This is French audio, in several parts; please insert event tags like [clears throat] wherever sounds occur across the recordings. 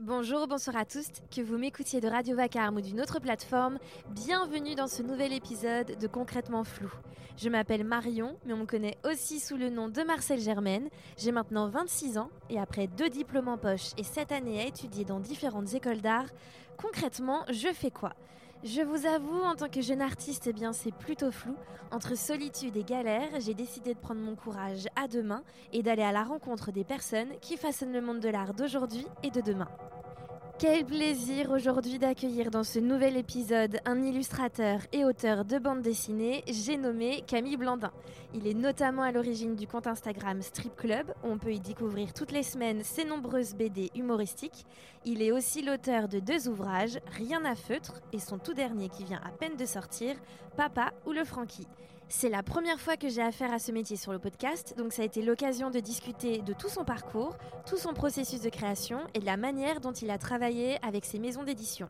Bonjour, bonsoir à tous, que vous m'écoutiez de Radio Vacarme ou d'une autre plateforme, bienvenue dans ce nouvel épisode de Concrètement Flou. Je m'appelle Marion, mais on me connaît aussi sous le nom de Marcel Germaine. J'ai maintenant 26 ans et après deux diplômes en poche et sept années à étudier dans différentes écoles d'art, concrètement, je fais quoi? Je vous avoue, en tant que jeune artiste, eh bien c'est plutôt flou. Entre solitude et galère, j'ai décidé de prendre mon courage à deux mains et d'aller à la rencontre des personnes qui façonnent le monde de l'art d'aujourd'hui et de demain. Quel plaisir aujourd'hui d'accueillir dans ce nouvel épisode un illustrateur et auteur de bande dessinée, j'ai nommé Camille Blandin. Il est notamment à l'origine du compte Instagram Strip Club, où on peut y découvrir toutes les semaines ses nombreuses BD humoristiques. Il est aussi l'auteur de deux ouvrages, Rien à feutre et son tout dernier qui vient à peine de sortir, Papa ou le Frankie. C'est la première fois que j'ai affaire à ce métier sur le podcast, donc ça a été l'occasion de discuter de tout son parcours, tout son processus de création et de la manière dont il a travaillé avec ses maisons d'édition.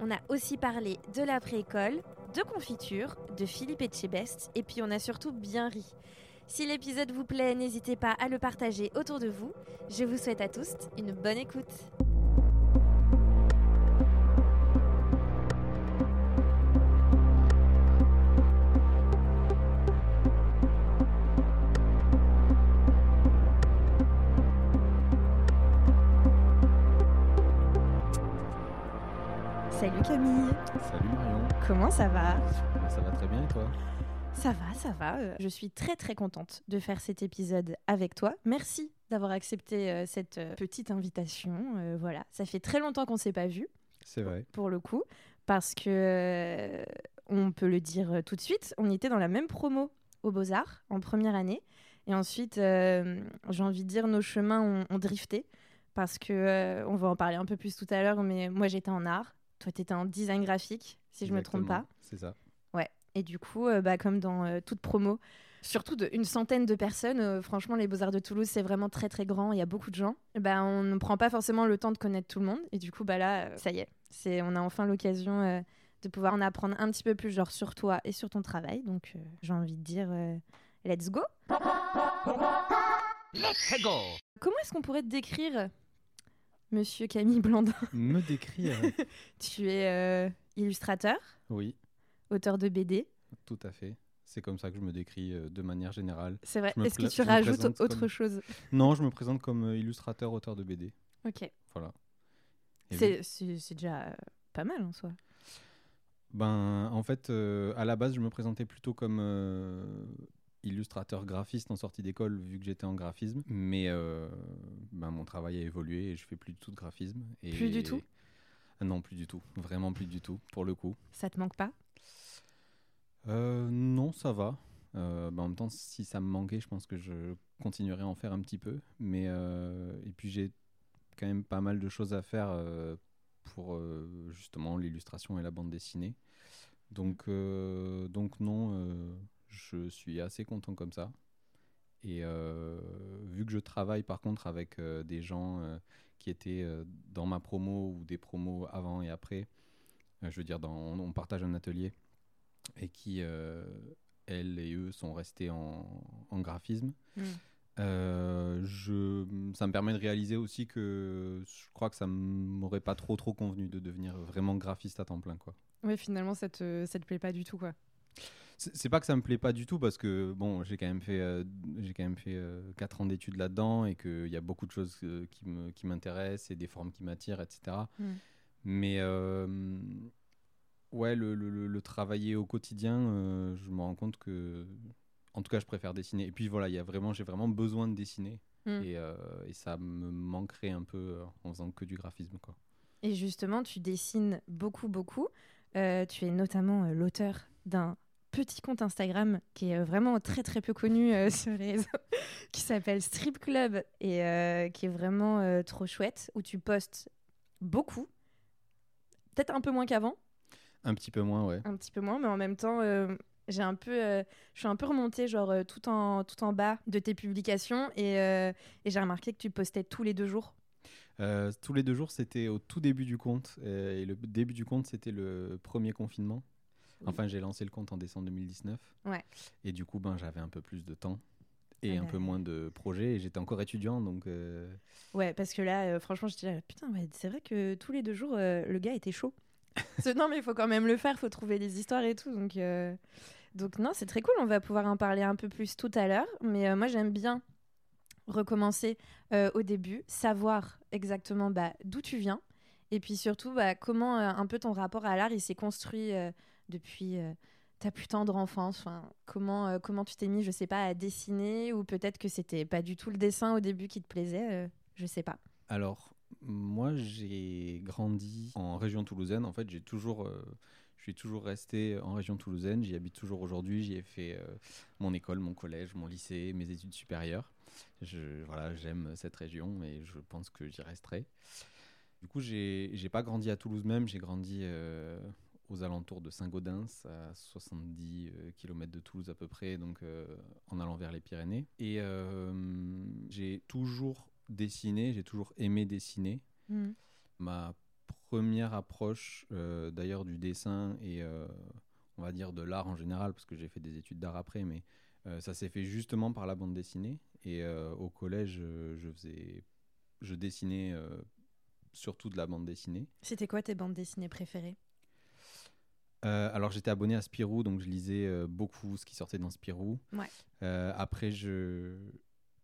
On a aussi parlé de l'après-école, de confiture, de Philippe Etchebest, et puis on a surtout bien ri. Si l'épisode vous plaît, n'hésitez pas à le partager autour de vous. Je vous souhaite à tous une bonne écoute. Salut Camille. Salut Marion. Comment ça va? Ça va très bien et toi? Ça va, ça va. Euh, Je suis très très contente de faire cet épisode avec toi. Merci d'avoir accepté euh, cette euh, petite invitation. Euh, voilà, ça fait très longtemps qu'on s'est pas vu C'est vrai. pour le coup, parce que on peut le dire tout de suite, on était dans la même promo aux Beaux Arts en première année, et ensuite, euh, j'ai envie de dire, nos chemins ont, ont drifté, parce que euh, on va en parler un peu plus tout à l'heure, mais moi j'étais en art, toi tu étais en design graphique, si je me trompe pas. C'est ça. Et du coup, euh, bah, comme dans euh, toute promo, surtout de une centaine de personnes, euh, franchement, les Beaux-Arts de Toulouse, c'est vraiment très très grand, il y a beaucoup de gens. Bah, on ne prend pas forcément le temps de connaître tout le monde. Et du coup, bah, là, euh, ça y est, c'est, on a enfin l'occasion euh, de pouvoir en apprendre un petit peu plus genre, sur toi et sur ton travail. Donc, euh, j'ai envie de dire, euh, let's go. Let's go! Comment est-ce qu'on pourrait te décrire, monsieur Camille Blandin Me décrire [laughs] Tu es euh, illustrateur, Oui, auteur de BD. tout à fait. C'est comme ça que je me décris euh, de manière générale. C'est vrai. Est-ce que tu rajoutes autre comme- chose? Non, je me présente comme euh, illustrateur, auteur de BD. Ok. Voilà. Oui. C'est, déjà pas mal en soi. Ben, en fait, euh, à la base, je me présentais plutôt comme illustrateur graphiste en sortie d'école, vu que j'étais en graphisme. Mais euh, ben, mon travail a évolué et je fais plus du tout de graphisme. Et... Plus du tout? Ah Non, plus du tout. Vraiment plus du tout, pour le coup. Ça te manque pas? Euh, non, ça va. Euh, bah, en même temps, si ça me manquait, je pense que je continuerais à en faire un petit peu. Mais euh, et puis j'ai quand même pas mal de choses à faire euh, pour justement l'illustration et la bande dessinée. Donc donc non, je suis assez content comme ça. Et euh, vu que je travaille par contre avec euh, des gens euh, qui étaient dans ma promo ou des promos avant et après, je veux dire, dans, on, on partage un atelier et qui, elles et eux, sont restés en, en graphisme. Mm. Euh, je, ça me permet de réaliser aussi que je crois que ça m'aurait pas trop trop convenu de devenir vraiment graphiste à temps plein quoi. Ouais, finalement, ça te, ça te plaît pas du tout, quoi. C'est pas que ça me plaît pas du tout parce que bon, j'ai quand même fait euh, j'ai quand même fait 4 ans d'études là-dedans et qu'il y a beaucoup de choses euh, qui me qui m'intéressent et des formes qui m'attirent, etc. Mm. Mais euh, ouais, le, le- le- le travailler au quotidien, euh, je me rends compte que en tout cas, je préfère dessiner. Et puis voilà, il y a vraiment j'ai vraiment besoin de dessiner Mm. et, euh, et ça me manquerait un peu euh, en faisant que du graphisme quoi. Et justement, tu dessines beaucoup, beaucoup. Euh, tu es notamment euh, l'auteur d'un petit compte Instagram qui est euh, vraiment très, très peu connu euh, [laughs] sur les réseaux, [laughs] qui s'appelle Strip Club et euh, qui est vraiment euh, trop chouette, où tu postes beaucoup. Peut-être un peu moins qu'avant, Un petit peu moins, ouais. un petit peu moins, mais en même temps, j'ai un peu, je suis un peu remontée genre tout en tout en bas de tes publications et, et j'ai remarqué que tu postais tous les deux jours. Tous les deux jours, c'était au tout début du compte. et le début du compte, c'était le premier confinement. Enfin, j'ai lancé le compte en décembre 2019. Ouais. Et du coup, ben, j'avais un peu plus de temps. et Ah un bah. peu moins de projets. Et j'étais encore étudiant, donc euh, Ouais, parce que là, euh, franchement, je dis, ah, putain, ouais, c'est vrai que tous les deux jours, euh, le gars était chaud. [laughs] Non, mais il faut quand même le faire, il faut trouver des histoires et tout. Donc, euh, donc non, c'est très cool. On va pouvoir en parler un peu plus tout à l'heure. Mais moi, j'aime bien recommencer au début, savoir exactement bah, d'où tu viens. Et puis surtout, bah, comment un peu ton rapport à l'art, il s'est construit depuis euh, ta plus tendre enfance. Enfin, comment, euh, comment tu t'es mis, je sais pas, à dessiner ou peut-être que c'était pas du tout le dessin au début qui te plaisait. euh, je sais pas. Alors, moi, j'ai grandi en région toulousaine. En fait, j'ai toujours, euh, je suis toujours resté en région toulousaine. J'y habite toujours aujourd'hui. J'y ai fait mon école, mon collège, mon lycée, mes études supérieures. Voilà, j'aime cette région et je pense que j'y resterai. Du coup, j'ai, j'ai pas grandi à Toulouse même. J'ai grandi aux alentours de Saint-Gaudens, à 70 km de Toulouse à peu près, donc euh, en allant vers les Pyrénées. Et euh, j'ai toujours dessiné, j'ai toujours aimé dessiner. Mm. Ma première approche euh, d'ailleurs du dessin et euh, on va dire de l'art en général, parce que j'ai fait des études d'art après, mais euh, ça s'est fait justement par la bande dessinée. Et euh, au collège, euh, je faisais, je dessinais euh, surtout de la bande dessinée. C'était quoi tes bandes dessinées préférées? Euh, alors j'étais abonné à Spirou, donc je lisais euh, beaucoup ce qui sortait dans Spirou. Ouais. Euh, après, je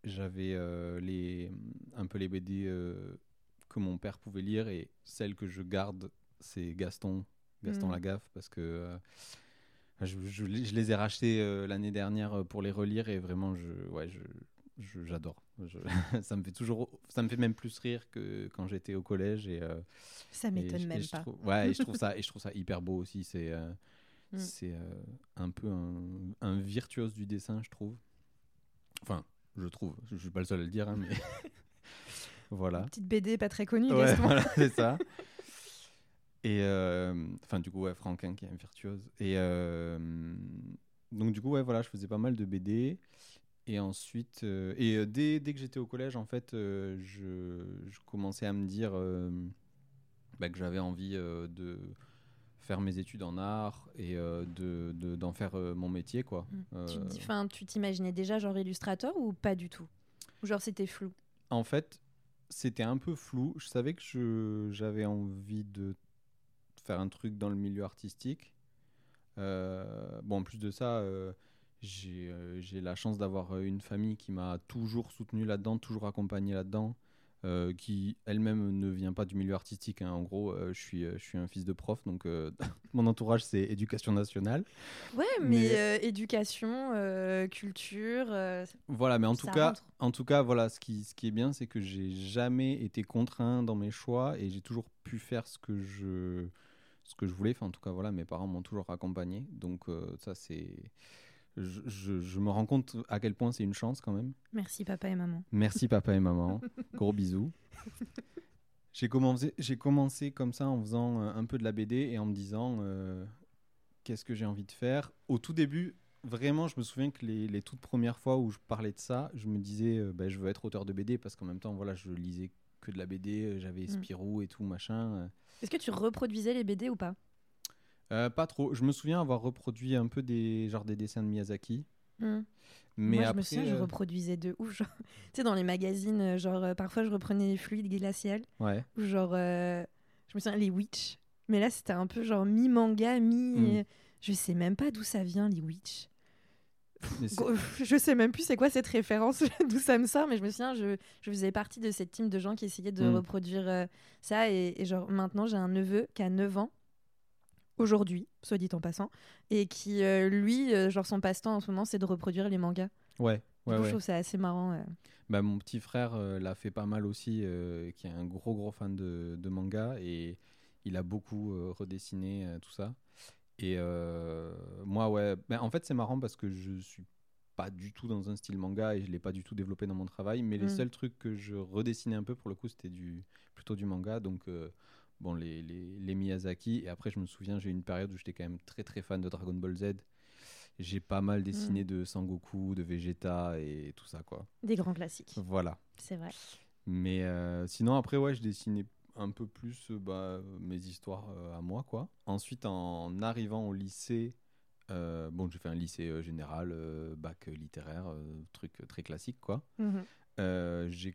j'avais les un peu les BD que mon père pouvait lire et celle que je garde, c'est Gaston, Gaston Mm. Lagaffe, parce que je, je les- je les ai rachetés l'année dernière pour les relire et vraiment, je ouais, je- j'adore. Je- [laughs] ça me fait toujours, ça me fait même plus rire que quand j'étais au collège et euh, Ça m'étonne je- même je pas. trouve- ouais, et je trouve ça [laughs] et je trouve ça hyper beau aussi. C'est euh, Mm. c'est euh, un peu un, un virtuose du dessin, je trouve. Enfin, je trouve. Je suis pas le seul à le dire, hein, mais [laughs] voilà. Petite BD pas très connue, Ouais, voilà, c'est ça. Et euh, enfin, du coup, ouais, Franquin qui est un virtuose. Et donc, du coup, ouais, voilà, je faisais pas mal de BD. Et ensuite, euh, et euh, dès, dès que j'étais au collège, en fait, euh, je, je commençais à me dire euh, bah, que j'avais envie de faire mes études en art et de, de- d'en faire mon métier, quoi. Mm. Euh, Tu t'imaginais déjà genre illustrateur ou pas du tout? Ou genre c'était flou? En fait, c'était un peu flou. Je savais que je- j'avais envie de faire un truc dans le milieu artistique. Bon, en plus de ça, j'ai euh, j'ai la chance d'avoir euh, une famille qui m'a toujours soutenu là-dedans, toujours accompagné là-dedans, euh, qui elle-même ne vient pas du milieu artistique. hein. En gros, euh, je, suis, je suis un fils de prof, donc [laughs] mon entourage, c'est éducation nationale. Ouais, mais, Mais- éducation, culture. Voilà, mais en tout cas, rentre. en tout cas, voilà, ce qui, ce qui est bien, c'est que j'ai jamais été contraint dans mes choix et j'ai toujours pu faire ce que je, ce que je voulais. Enfin, en tout cas, voilà, mes parents m'ont toujours accompagné, donc ça c'est, je, je- je me rends compte à quel point c'est une chance quand même. Merci papa et maman. Merci papa et maman, [laughs] gros bisous. J'ai commencé, j'ai commencé comme ça en faisant euh, un peu de la BD et en me disant euh, qu'est-ce que j'ai envie de faire. Au tout début, vraiment, je me souviens que les, les toutes premières fois où je parlais de ça, je me disais euh, bah, je veux être auteur de BD parce qu'en même temps, voilà, je lisais que de la BD, j'avais Mm. Spirou et tout machin. Est-ce que tu reproduisais les BD ou pas? Euh, pas trop. Je me souviens avoir reproduit un peu des genre des dessins de Miyazaki, Hmm. mais Moi, après, je me souviens, je euh, reproduisais de ouf. genre- [laughs] tu sais, dans les magazines, euh, genre, euh, parfois, je reprenais les fluides glaciales. ouais. Ou genre, je me souviens, les Witch. Mais là, c'était un peu genre mi-manga, mi. Mm. Je sais même pas d'où ça vient, les Witch. Je sais même plus c'est quoi cette référence, [laughs] d'où ça me sort, mais je me souviens, je, je faisais partie de cette team de gens qui essayaient de Mm. reproduire ça. Et, et genre, maintenant, j'ai un neveu qui a 9 ans, aujourd'hui, soit dit en passant, et qui, euh, lui, euh, genre, son passe-temps en ce moment, c'est de reproduire les mangas. ouais. Du Ouais, coup, ouais. je trouve ça assez marrant. euh. Bah, mon petit frère euh, l'a fait pas mal aussi, euh, qui est un gros gros fan de, de manga et il a beaucoup euh, redessiné euh, tout ça. Et euh, moi, ouais, ben, en fait, c'est marrant parce que je suis pas du tout dans un style manga et je l'ai pas du tout développé dans mon travail. Mais les Mm. seuls trucs que je redessinais un peu pour le coup, c'était du plutôt du manga. Donc, euh, bon, les, les, les Miyazaki. Et après, je me souviens, j'ai eu une période où j'étais quand même très très fan de Dragon Ball Z. J'ai pas mal dessiné de Sangoku, de Vegeta et tout ça, quoi. Des grands classiques, Voilà. c'est vrai. Mais euh, sinon, après, ouais, je dessinais un peu plus euh, bah, mes histoires euh, à moi, quoi. Ensuite, en arrivant au lycée, Euh, bon, j'ai fait un lycée général, bac littéraire, truc très classique, quoi. Mhm. j'ai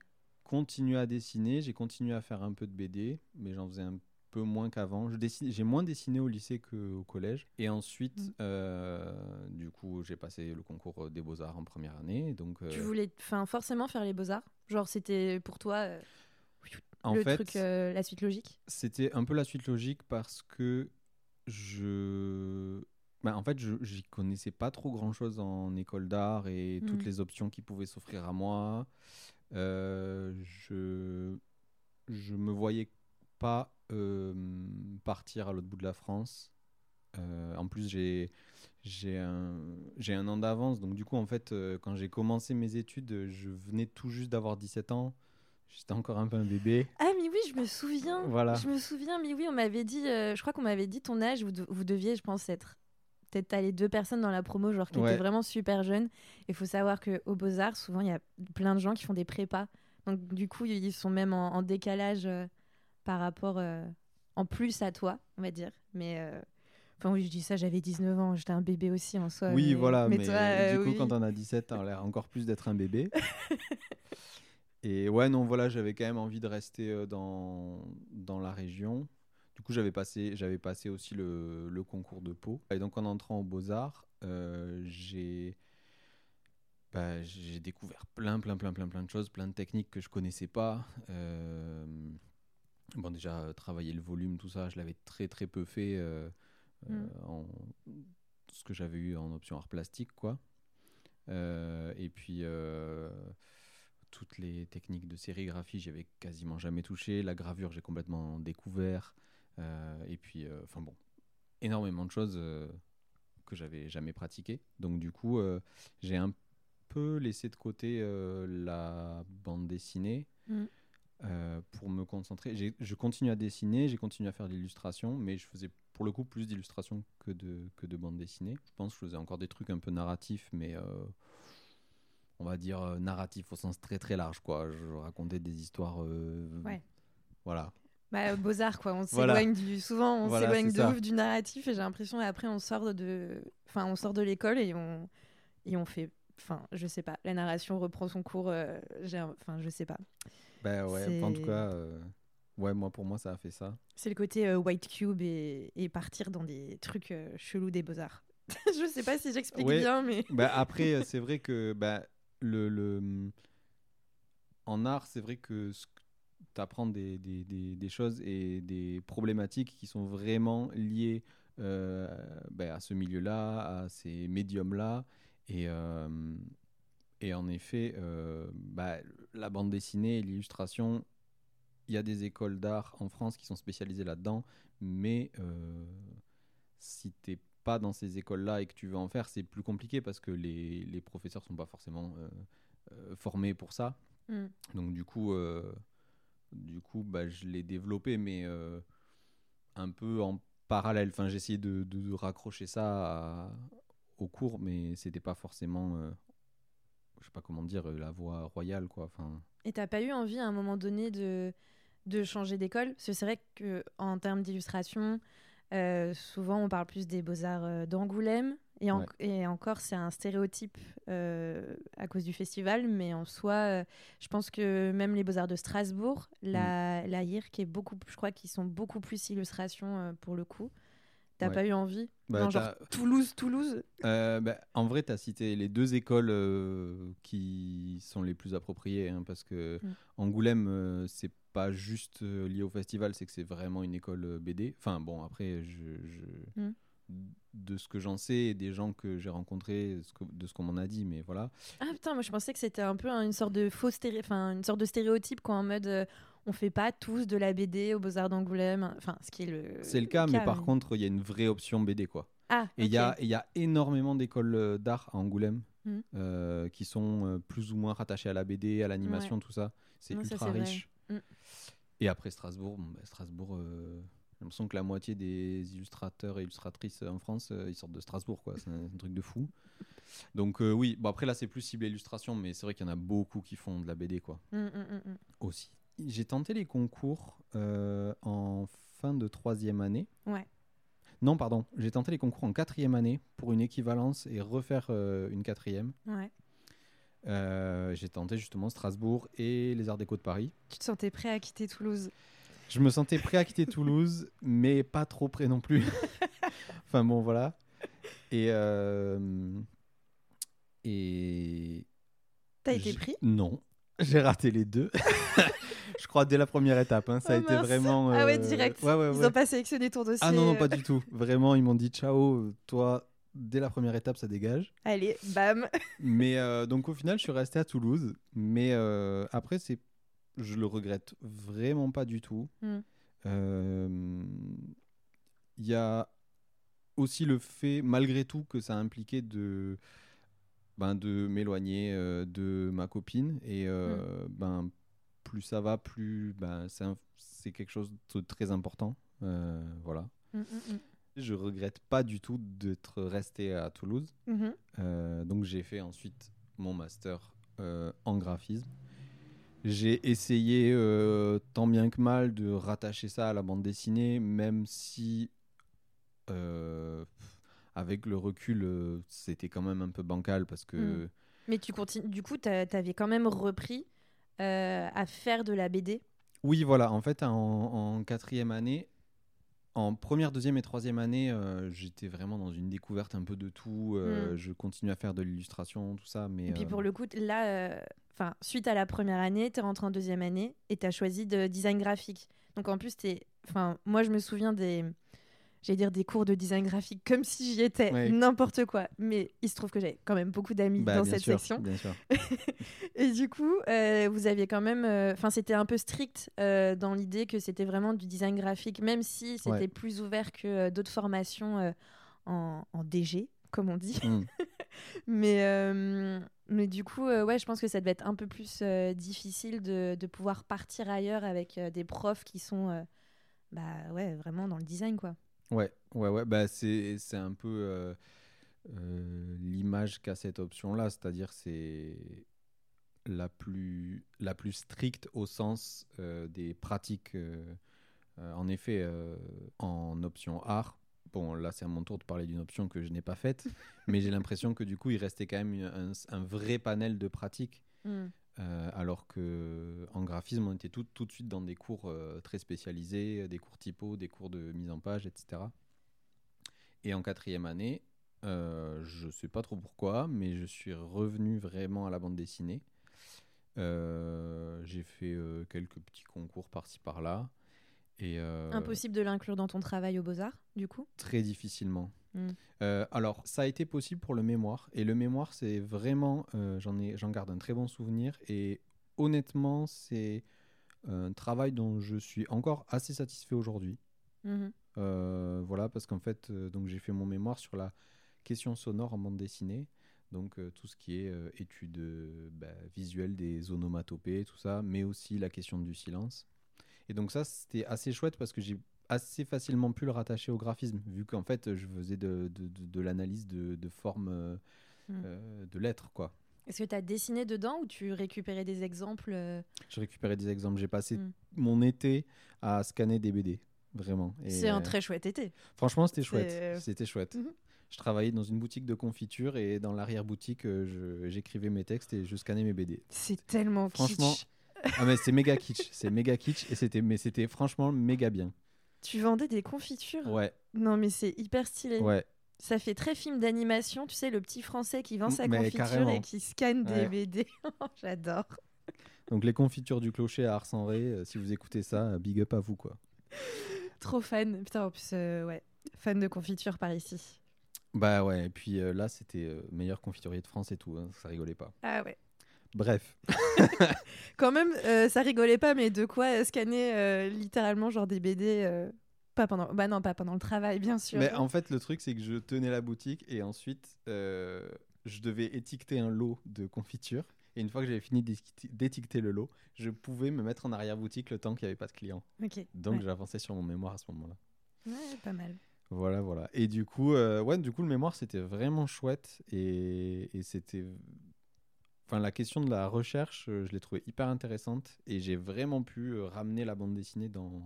continué à dessiner, j'ai continué à faire un peu de BD, mais j'en faisais un peu moins qu'avant. J'ai moins dessiné au lycée qu'au collège. Et ensuite, mm. du coup, j'ai passé le concours des beaux-arts en première année. Donc, Tu voulais forcément faire les beaux-arts? Genre, c'était pour toi en le fait, truc, la suite logique? C'était un peu la suite logique parce que je bah, en fait, je n'y connaissais pas trop grand-chose en école d'art et toutes mm. les options qui pouvaient s'offrir à moi. Euh, je je me voyais pas euh, partir à l'autre bout de la France. Euh, en plus, j'ai j'ai un, j'ai un an d'avance. Donc, du coup, en fait, quand j'ai commencé mes études, je venais tout juste d'avoir 17 ans. J'étais encore un peu un bébé. Ah, mais oui, je me souviens. Voilà. Je me souviens, mais oui, on m'avait dit, je crois qu'on m'avait dit ton âge, vous, vous deviez, je pense, être peut-être as les deux personnes dans la promo genre qui étaient vraiment super jeunes. Il faut savoir que au Beaux-Arts, souvent il y a plein de gens qui font des prépas. Donc du coup, ils sont même en, décalage euh, par rapport euh, en plus à toi, on va dire. Mais euh, enfin oui, je dis ça, j'avais 19 ans, j'étais un bébé aussi en soi. Oui, voilà, mais, du coup quand on a 17, on a l'air encore plus d'être un bébé. [laughs] Et ouais, non, voilà, j'avais quand même envie de rester dans, dans la région. Du coup, j'avais passé, j'avais passé aussi le, le, concours de Pau. Et donc, en entrant aux Beaux-Arts, euh, j'ai bah, j'ai découvert plein, plein, plein, plein, plein de choses, plein de techniques que je connaissais pas. Euh, bon, déjà, travailler le volume, tout ça, je l'avais très, très peu fait euh, mm. en ce que j'avais eu en option art plastique, quoi. et puis toutes les techniques de sérigraphie, j'y avais quasiment jamais touché. La gravure, j'ai complètement découvert. Euh, et puis, euh, enfin bon, énormément de choses euh, que j'avais jamais pratiquées. Donc du coup, j'ai un peu laissé de côté la bande dessinée. Mm. pour me concentrer. Je continue à dessiner, j'ai continué à faire de l'illustration, mais je faisais pour le coup plus d'illustration que de, que de bande dessinée. Je pense que je faisais encore des trucs un peu narratifs, mais on va dire narratifs au sens très très large. Quoi. Je racontais des histoires. ouais. Voilà. Bah, Beaux-Arts, quoi. On s'éloigne du... Souvent, on s'éloigne de ouf du narratif et j'ai l'impression, après, on sort de, enfin, on sort de l'école et on... et on fait. Enfin, je sais pas. La narration reprend son cours. Euh, enfin, je sais pas. Bah ouais, en tout cas. Euh, ouais, moi, pour moi, ça a fait ça. C'est le côté euh, White Cube et... et, partir dans des trucs chelous des beaux-arts. [laughs] je sais pas si j'explique bien, mais. bah, [laughs] après, c'est vrai que bah, le, le... en art, c'est vrai que ce apprendre des, des, des, choses et des problématiques qui sont vraiment liées euh, ben, à ce milieu-là, à ces médiums-là. Et, euh, et en effet, euh, bah, la bande dessinée et l'illustration, il y a des écoles d'art en France qui sont spécialisées là-dedans, mais si tu n'es pas dans ces écoles-là et que tu veux en faire, c'est plus compliqué parce que les, les professeurs sont pas forcément formés pour ça. Mm. Donc du coup, du coup, bah, je l'ai développé, mais euh, un peu en parallèle. Enfin, j'ai essayé de, raccrocher ça au cours, mais c'était pas forcément, euh, je sais pas comment dire, la voie royale, quoi. Enfin. Et t'as pas eu envie à un moment donné de, de changer d'école? Parce que c'est vrai qu'en termes d'illustration, euh, souvent on parle plus des beaux-arts d'Angoulême, et, et, encore, c'est un stéréotype euh, à cause du festival, mais en soi, euh, je pense que même les Beaux-Arts de Strasbourg, la, mm. la est beaucoup, je crois qu'ils sont beaucoup plus illustrations euh, pour le coup. T'as pas eu envie? Bah, genre Toulouse, Toulouse? Bah, En vrai, tu as cité les deux écoles qui sont les plus appropriées, hein, parce que mm. Angoulême, c'est pas juste lié au festival, c'est que c'est vraiment une école BD. Enfin, bon, après, je. je... Mm de ce que j'en sais et des gens que j'ai rencontrés, de ce qu'on m'en a dit, mais voilà. Ah putain, moi je pensais que c'était un peu une sorte de faux enfin une sorte de stéréotype quoi, en mode euh, on fait pas tous de la BD aux Beaux-Arts d'Angoulême, enfin ce qui est le. C'est le cas, mais par contre il y a une vraie option BD quoi. Ah. Et il y a, y a énormément d'écoles euh, d'art à Angoulême. Hmm. Euh, qui sont plus ou moins rattachées à la BD, à l'animation, tout ça. C'est ultra riche. Hmm. Et après Strasbourg, bah, Strasbourg, j'ai l'impression que la moitié des illustrateurs et illustratrices en France, euh, ils sortent de Strasbourg, quoi. C'est un, truc de fou. Donc euh, oui, bon après là c'est plus ciblé illustration, mais c'est vrai qu'il y en a beaucoup qui font de la BD, quoi. Mmh, mmh, mmh, Aussi. J'ai tenté les concours euh, en fin de troisième année. Ouais. Non, pardon, j'ai tenté les concours en quatrième année pour une équivalence et refaire euh, une quatrième. Ouais. Euh, j'ai tenté justement Strasbourg et les Arts Déco de Paris. Tu te sentais prêt à quitter Toulouse? Je me sentais prêt à quitter Toulouse, mais pas trop prêt non plus. [laughs] enfin bon, voilà. Et. euh, et. T'as été pris? Non, j'ai raté les deux. [laughs] Je crois dès la première étape. hein, Ça a Oh été vraiment. Ah ouais, euh, direct. Ouais, ouais, Ils ouais. ont pas sélectionné ton dossier. Ah non, non, euh, pas du tout. Vraiment, ils m'ont dit ciao, toi, dès la première étape, ça dégage. Allez, bam. Mais euh, donc au final, je suis resté à Toulouse. Mais euh, après, c'est, je le regrette vraiment pas du tout. Mm. Euh, Il y a aussi le fait, malgré tout, que ça a impliqué de, ben, de m'éloigner euh, de ma copine. Et euh, ben, plus ça va, plus ben, c'est, quelque chose de très important. Voilà. Mm, mm, mm. Je regrette pas du tout d'être resté à Toulouse. Mhm. Euh, donc j'ai fait ensuite mon master en graphisme. J'ai essayé euh, tant bien que mal de rattacher ça à la bande dessinée, même si euh, avec le recul euh, c'était quand même un peu bancal parce que Mm. Mais tu continues. Du coup, t'a- t'avais quand même repris à faire de la BD. oui voilà en fait en, en quatrième année en première, deuxième et troisième année, euh, j'étais vraiment dans une découverte un peu de tout. euh, Mm. Je continue à faire de l'illustration, tout ça. Mais Et puis euh, pour le coup, là, enfin, suite à la première année, t'es rentré en deuxième année et t'as choisi de design graphique. Donc en plus, t'es, enfin, moi je me souviens des, j'allais dire des cours de design graphique comme si j'y étais, Ouais. n'importe quoi. Mais il se trouve que j'avais quand même beaucoup d'amis bah, dans cette sûr, section. Bien sûr. [laughs] Et du coup, euh, vous aviez quand même, euh, enfin, c'était un peu strict euh, dans l'idée que c'était vraiment du design graphique, même si c'était Ouais. plus ouvert que d'autres formations en, en DG, comme on dit. Mm. [laughs] [laughs] Mais, euh, mais du coup, euh, ouais, je pense que ça devait être un peu plus euh, difficile de, de pouvoir partir ailleurs avec des profs qui sont bah, ouais, vraiment dans le design, quoi. Ouais, ouais, ouais. Bah, c'est, c'est un peu l'image qu'a cette option-là, c'est-à-dire c'est la plus, la plus stricte au sens des pratiques. en effet, en option art, bon, là c'est à mon tour de parler d'une option que je n'ai pas faite, [laughs] mais j'ai l'impression que du coup il restait quand même un, un vrai panel de pratiques. Euh, alors que en graphisme, on était tout, tout de suite dans des cours euh, très spécialisés, des cours typo, des cours de mise en page, etc. Et en quatrième année, euh, je sais pas trop pourquoi, mais je suis revenu vraiment à la bande dessinée. Euh, j'ai fait euh, quelques petits concours par-ci par-là. Et, euh, Impossible de l'inclure dans ton travail aux Beaux-Arts, du coup? Très difficilement. Mm. Euh, alors, ça a été possible pour le mémoire. Et le mémoire, c'est vraiment. euh, j'en, ai, j'en garde un très bon souvenir. Et honnêtement, c'est un travail dont je suis encore assez satisfait aujourd'hui. Mhm. Voilà, parce qu'en fait, donc j'ai fait mon mémoire sur la question sonore en bande dessinée. Donc, euh, tout ce qui est euh, étude euh, bah, visuelle des onomatopées, tout ça, mais aussi la question du silence. Et donc, ça, c'était assez chouette parce que j'ai assez facilement pu le rattacher au graphisme, vu qu'en fait, je faisais de, de, de- de l'analyse de, de forme euh, Mm. euh, de lettres, quoi. Est-ce que tu as dessiné dedans ou tu récupérais des exemples euh, Je récupérais des exemples. J'ai passé Mm. mon été à scanner des BD, vraiment. C'est un très chouette été. Franchement, c'était chouette. C'était chouette. Mhm. Je travaillais dans une boutique de confiture et dans l'arrière-boutique, j'écrivais mes textes et je scannais mes BD. C'est tellement Franchement, kitsch. Ah mais c'est méga kitsch, c'est méga kitsch et c'était mais c'était franchement méga bien. Tu vendais des confitures? Ouais, Non, mais c'est hyper stylé. ouais. Ça fait très film d'animation, tu sais, le petit français qui vend sa Mais confiture carrément. et qui scanne des Ouais. BD. [laughs] J'adore. Donc les confitures du clocher à Ars-en-Ré, euh, si vous écoutez ça, euh, big up à vous quoi. Trop fan. Putain, en plus, euh, ouais. Fan de confiture par ici. Bah ouais, et puis euh, là c'était meilleur confiturier de France et tout, hein, ça rigolait pas. Ah ouais. Bref, [laughs] Quand même, euh, ça rigolait pas, mais de quoi euh, scanner euh, littéralement genre des BD euh, Pas pendant... Bah non, pas pendant le travail, bien sûr. mais en fait le truc c'est que je tenais la boutique et ensuite euh, je devais étiqueter un lot de confitures et une fois que j'avais fini d'étiqueter- le lot, je pouvais me mettre en arrière-boutique le temps qu'il n'y avait pas de clients. Ok. Donc ouais. j'avançais sur mon mémoire à ce moment-là. Ouais, pas mal. Voilà, voilà. Et du coup, euh, ouais, du coup, le mémoire, c'était vraiment chouette. Et, et c'était. Enfin, la question de la recherche, euh, je l'ai trouvée hyper intéressante. Et j'ai vraiment pu euh, ramener la bande dessinée dans,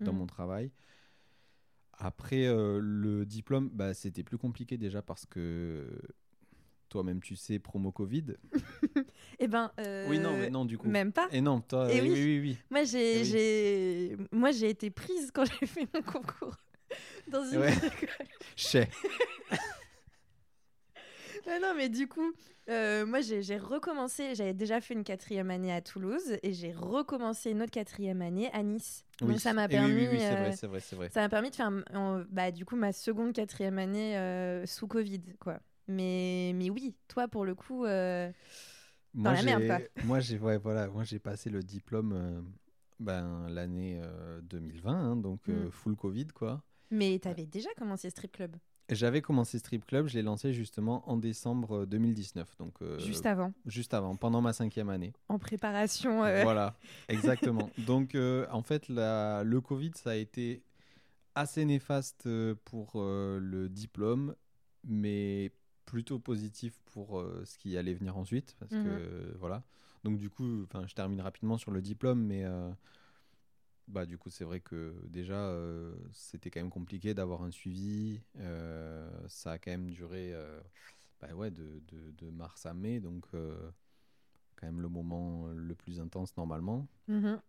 dans Mm. mon travail. Après, euh, le diplôme, bah, c'était plus compliqué déjà parce que toi-même, tu sais, promo Covid. [laughs] Eh ben. euh, Oui, non, mais non, du coup. Même pas. Et non, toi, Eh oui, oui. oui, oui, oui. Moi, j'ai, Eh oui. j'ai, moi, j'ai été prise quand j'ai fait mon concours [laughs] dans une Ouais. école. [laughs] Je sais. Non, mais du coup, euh, moi, j'ai, recommencé. J'avais déjà fait une quatrième année à Toulouse et j'ai recommencé une autre quatrième année à Nice. Oui. Donc, ça m'a permis. oui, oui, c'est euh, vrai, vrai, vrai. Ça m'a permis de faire, euh, bah, du coup, ma seconde, quatrième année euh, sous Covid, quoi. Mais, mais oui, toi, pour le coup, euh, dans la merde, quoi. Moi, j'ai ouais, voilà, moi, j'ai passé le diplôme ben, l'année euh, 2020, hein, donc Mm. full Covid, quoi. mais t'avais déjà commencé strip club J'avais commencé Strip Club, je l'ai lancé justement en décembre euh, 2019, donc euh, juste avant, juste avant, pendant ma cinquième année. en préparation. euh, Voilà, exactement. [laughs] Donc, euh, en fait, la- le Covid, ça a été assez néfaste euh, pour euh, le diplôme, mais plutôt positif pour euh, ce qui allait venir ensuite. Parce Mhm. que, voilà. Donc, du coup, je termine rapidement sur le diplôme, mais euh, bah, du coup, c'est vrai que déjà, euh, c'était quand même compliqué d'avoir un suivi. Euh, ça a quand même duré euh, bah, ouais, de, de- de mars à mai, donc quand même le moment le plus intense normalement. mhm,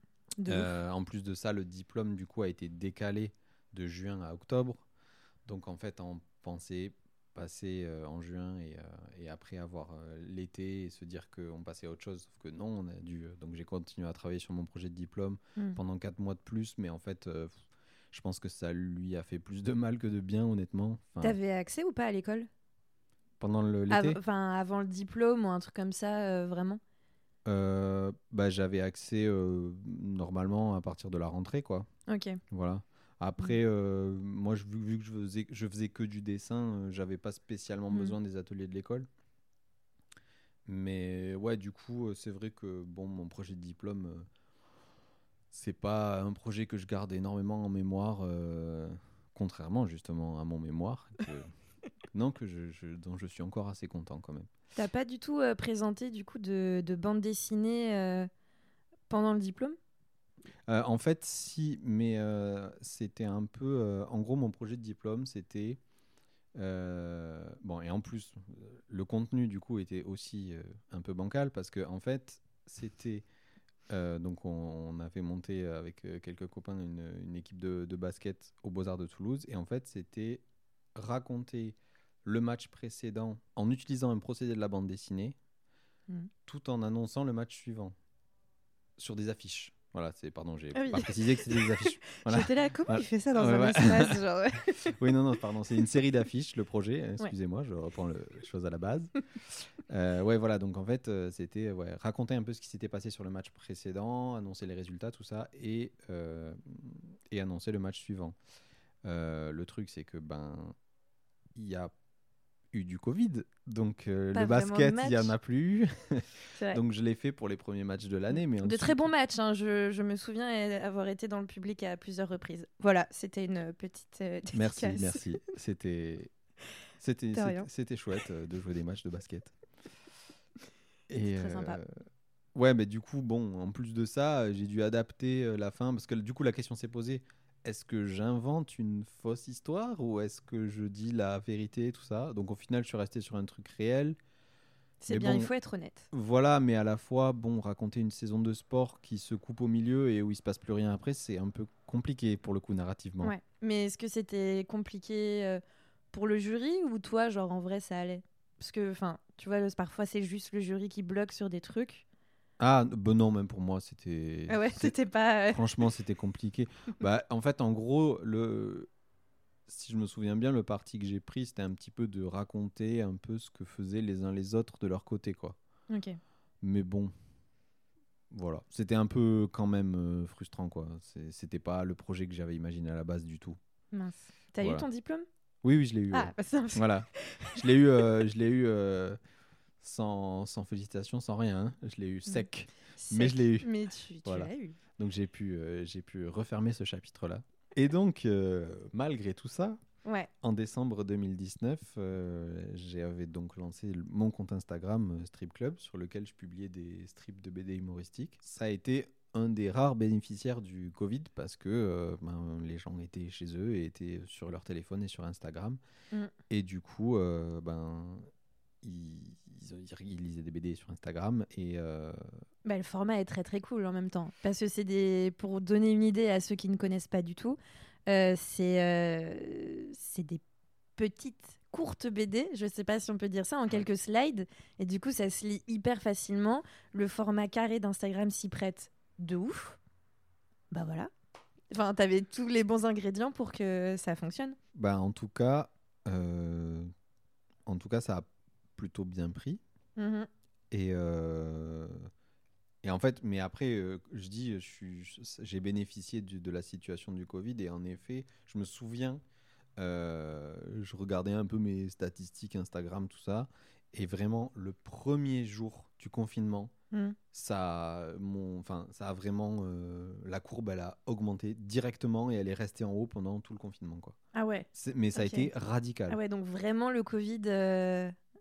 en plus de ça, le diplôme du coup a été décalé de juin à octobre. Donc en fait, on pensait passer euh, en juin et, euh, et après avoir euh, l'été et se dire qu'on passait à autre chose. Sauf que non, on a dû. donc j'ai continué à travailler sur mon projet de diplôme Mm. pendant quatre mois de plus, mais en fait, je pense que ça lui a fait plus de mal que de bien, honnêtement. Enfin, T'avais accès ou pas à l'école? pendant l'été, Enfin, avant le diplôme ou un truc comme ça, euh, vraiment? Euh, bah, j'avais accès euh, normalement à partir de la rentrée, quoi. Ok. Voilà. Après, euh, moi, je- vu, que je faisais, je faisais que du dessin, euh, j'avais pas spécialement Mhm. besoin des ateliers de l'école. Mais ouais, du coup, euh, c'est vrai que bon, mon projet de diplôme, euh, c'est pas un projet que je garde énormément en mémoire, euh, contrairement justement à mon mémoire, que- [laughs] non que je, je- dont je suis encore assez content quand même. T'as pas du tout présenté du coup de, de bande dessinée pendant le diplôme? Euh, en fait, si, mais euh, c'était un peu. euh, en gros, mon projet de diplôme, c'était. bon, et en plus, le contenu, du coup, était aussi un peu bancal parce que, en fait, c'était. donc, on, on avait monté avec quelques copains une, une équipe de, de basket aux Beaux-Arts de Toulouse. Et en fait, c'était raconter le match précédent en utilisant un procédé de la bande dessinée Mhm. tout en annonçant le match suivant sur des affiches. Voilà, c'est pardon, j'ai Ah oui. pas précisé que c'était des affiches. [laughs] Voilà. J'étais là, comment Voilà. il fait ça dans Ouais, un ouais. espace genre. [laughs] Oui, non, non, pardon, c'est une série d'affiches, le projet. Excusez-moi, je reprends le, les choses à la base. [laughs] Euh, ouais, voilà, donc en fait, euh, c'était ouais, raconter un peu ce qui s'était passé sur le match précédent, annoncer les résultats, tout ça, et, euh, et annoncer le match suivant. Euh, le truc, c'est que ben, il y a eu du Covid, donc euh, le basket, il y en a plus. [laughs] Donc je l'ai fait pour les premiers matchs de l'année, mais De ensuite- très bons matchs, hein, je, je me souviens avoir été dans le public à plusieurs reprises. Voilà, c'était une petite euh, [laughs] Merci, merci. C'était, c'était, c'était- chouette euh, de jouer des matchs de basket. Et très sympa. euh, Ouais, mais du coup, bon, en plus de ça, euh, j'ai dû adapter euh, la fin parce que du coup, la question s'est posée est-ce que j'invente une fausse histoire ou est-ce que je dis la vérité, tout ça? Donc au final, je suis resté sur un truc réel. C'est bien, bon. il faut être honnête. Voilà, mais à la fois, bon, raconter une saison de sport qui se coupe au milieu et où il se passe plus rien après, c'est un peu compliqué pour le coup narrativement. Ouais. Mais est-ce que c'était compliqué euh, pour le jury ou toi, genre en vrai, ça allait? Parce que, enfin, tu vois, parfois c'est juste le jury qui bloque sur des trucs. Ah, bon, non, même pour moi, c'était. Ah ouais, c'était pas. euh, Franchement, c'était compliqué. [laughs] bah, en fait, en gros, le... si je me souviens bien, le parti que j'ai pris, c'était un petit peu de raconter un peu ce que faisaient les uns les autres de leur côté, quoi. Ok. Mais bon, voilà. C'était un peu quand même euh, frustrant, quoi. C'était pas le projet que j'avais imaginé à la base du tout. Mince. T'as eu ton diplôme? Oui, oui, je l'ai eu. Ah, ouais. bah, Voilà. Je l'ai eu, euh, je l'ai eu sans, sans félicitations, sans rien. hein. Je l'ai eu sec. Mais je l'ai eu. Mais tu, tu Voilà. l'as eu. Donc j'ai pu, euh, j'ai pu refermer ce chapitre-là. Et donc, euh, malgré tout ça, Ouais. en décembre 2019, euh, j'avais donc lancé mon compte Instagram euh, Strip Club, sur lequel je publiais des strips de BD humoristiques. Ça a été un des rares bénéficiaires du Covid parce que euh, ben, les gens étaient chez eux et étaient sur leur téléphone et sur Instagram. Mm. Et du coup, euh, ben, ils, ils- lisaient des BD sur Instagram et euh, Bah, le format est très très cool en même temps. Parce que c'est des. Pour donner une idée à ceux qui ne connaissent pas du tout, euh, c'est euh, c'est des petites, courtes BD. Je sais pas si on peut dire ça, en quelques slides. Et du coup, ça se lit hyper facilement. Le format carré d'Instagram s'y prête de ouf. Bah voilà. Enfin, t'avais tous les bons ingrédients pour que ça fonctionne. ben, en tout cas, en tout cas, ça a plutôt bien pris. Mhm. Et, euh, et en fait, mais après, euh, je dis, j'ai bénéficié du- de la situation du Covid et en effet, je me souviens, euh, je regardais un peu mes statistiques Instagram, tout ça, et vraiment, le premier jour du confinement, Mm. ça, mon, enfin, ça a vraiment, la courbe, elle a augmenté directement et elle est restée en haut pendant tout le confinement, quoi. Ah ouais. Mais ça a été radical. Ah ouais, donc vraiment le Covid.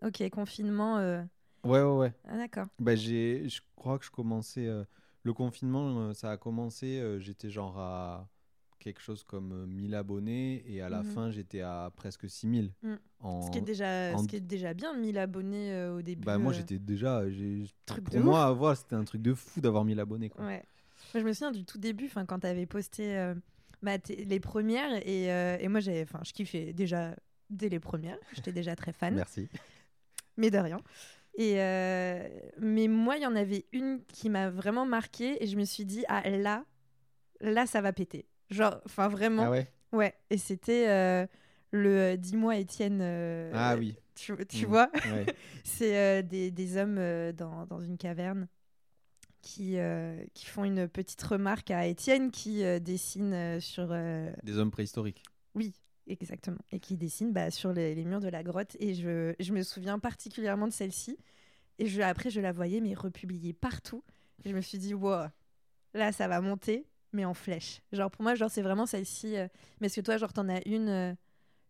Ok, confinement. euh, ouais, ouais. ouais. Ah d'accord. Bah, j'ai, je crois que je commençais. euh, le confinement, euh, ça a commencé. euh, j'étais genre à quelque chose comme euh, 1000 abonnés et à la Mhm. fin, j'étais à presque 6000. Mm. En... Ce qui est déjà, en- ce qui est déjà bien, 1000 abonnés au début. Bah, moi, j'étais déjà. Truc pour moi, voilà, c'était un truc de fou d'avoir 1000 abonnés. Quoi. Ouais. Moi, je me souviens du tout début, quand tu avais posté bah, les premières, et, et moi, j'avais, je kiffais déjà dès les premières. J'étais déjà très fan, Merci. Mais de rien. Et euh, mais moi, il y en avait une qui m'a vraiment marqué, et je me suis dit, ah là, là, ça va péter. Genre, enfin, vraiment. Ah ouais? Ouais. Et c'était euh, le euh, Dis-moi, Étienne. euh, Ah oui. Tu, tu Mm. vois? Ouais. [laughs] C'est des, des hommes dans, dans une caverne qui, qui font une petite remarque à Étienne qui dessine sur... Des hommes préhistoriques. Oui, exactement. Et qui dessine bah, sur les, les murs de la grotte. Et je, je me souviens particulièrement de celle-ci. Et je, après, je la voyais, mais republiée partout. Et je me suis dit, wow, là, ça va monter, mais en flèche. Genre, pour moi, genre, c'est vraiment celle-ci. euh, Mais est-ce que toi, genre, t'en as une, euh,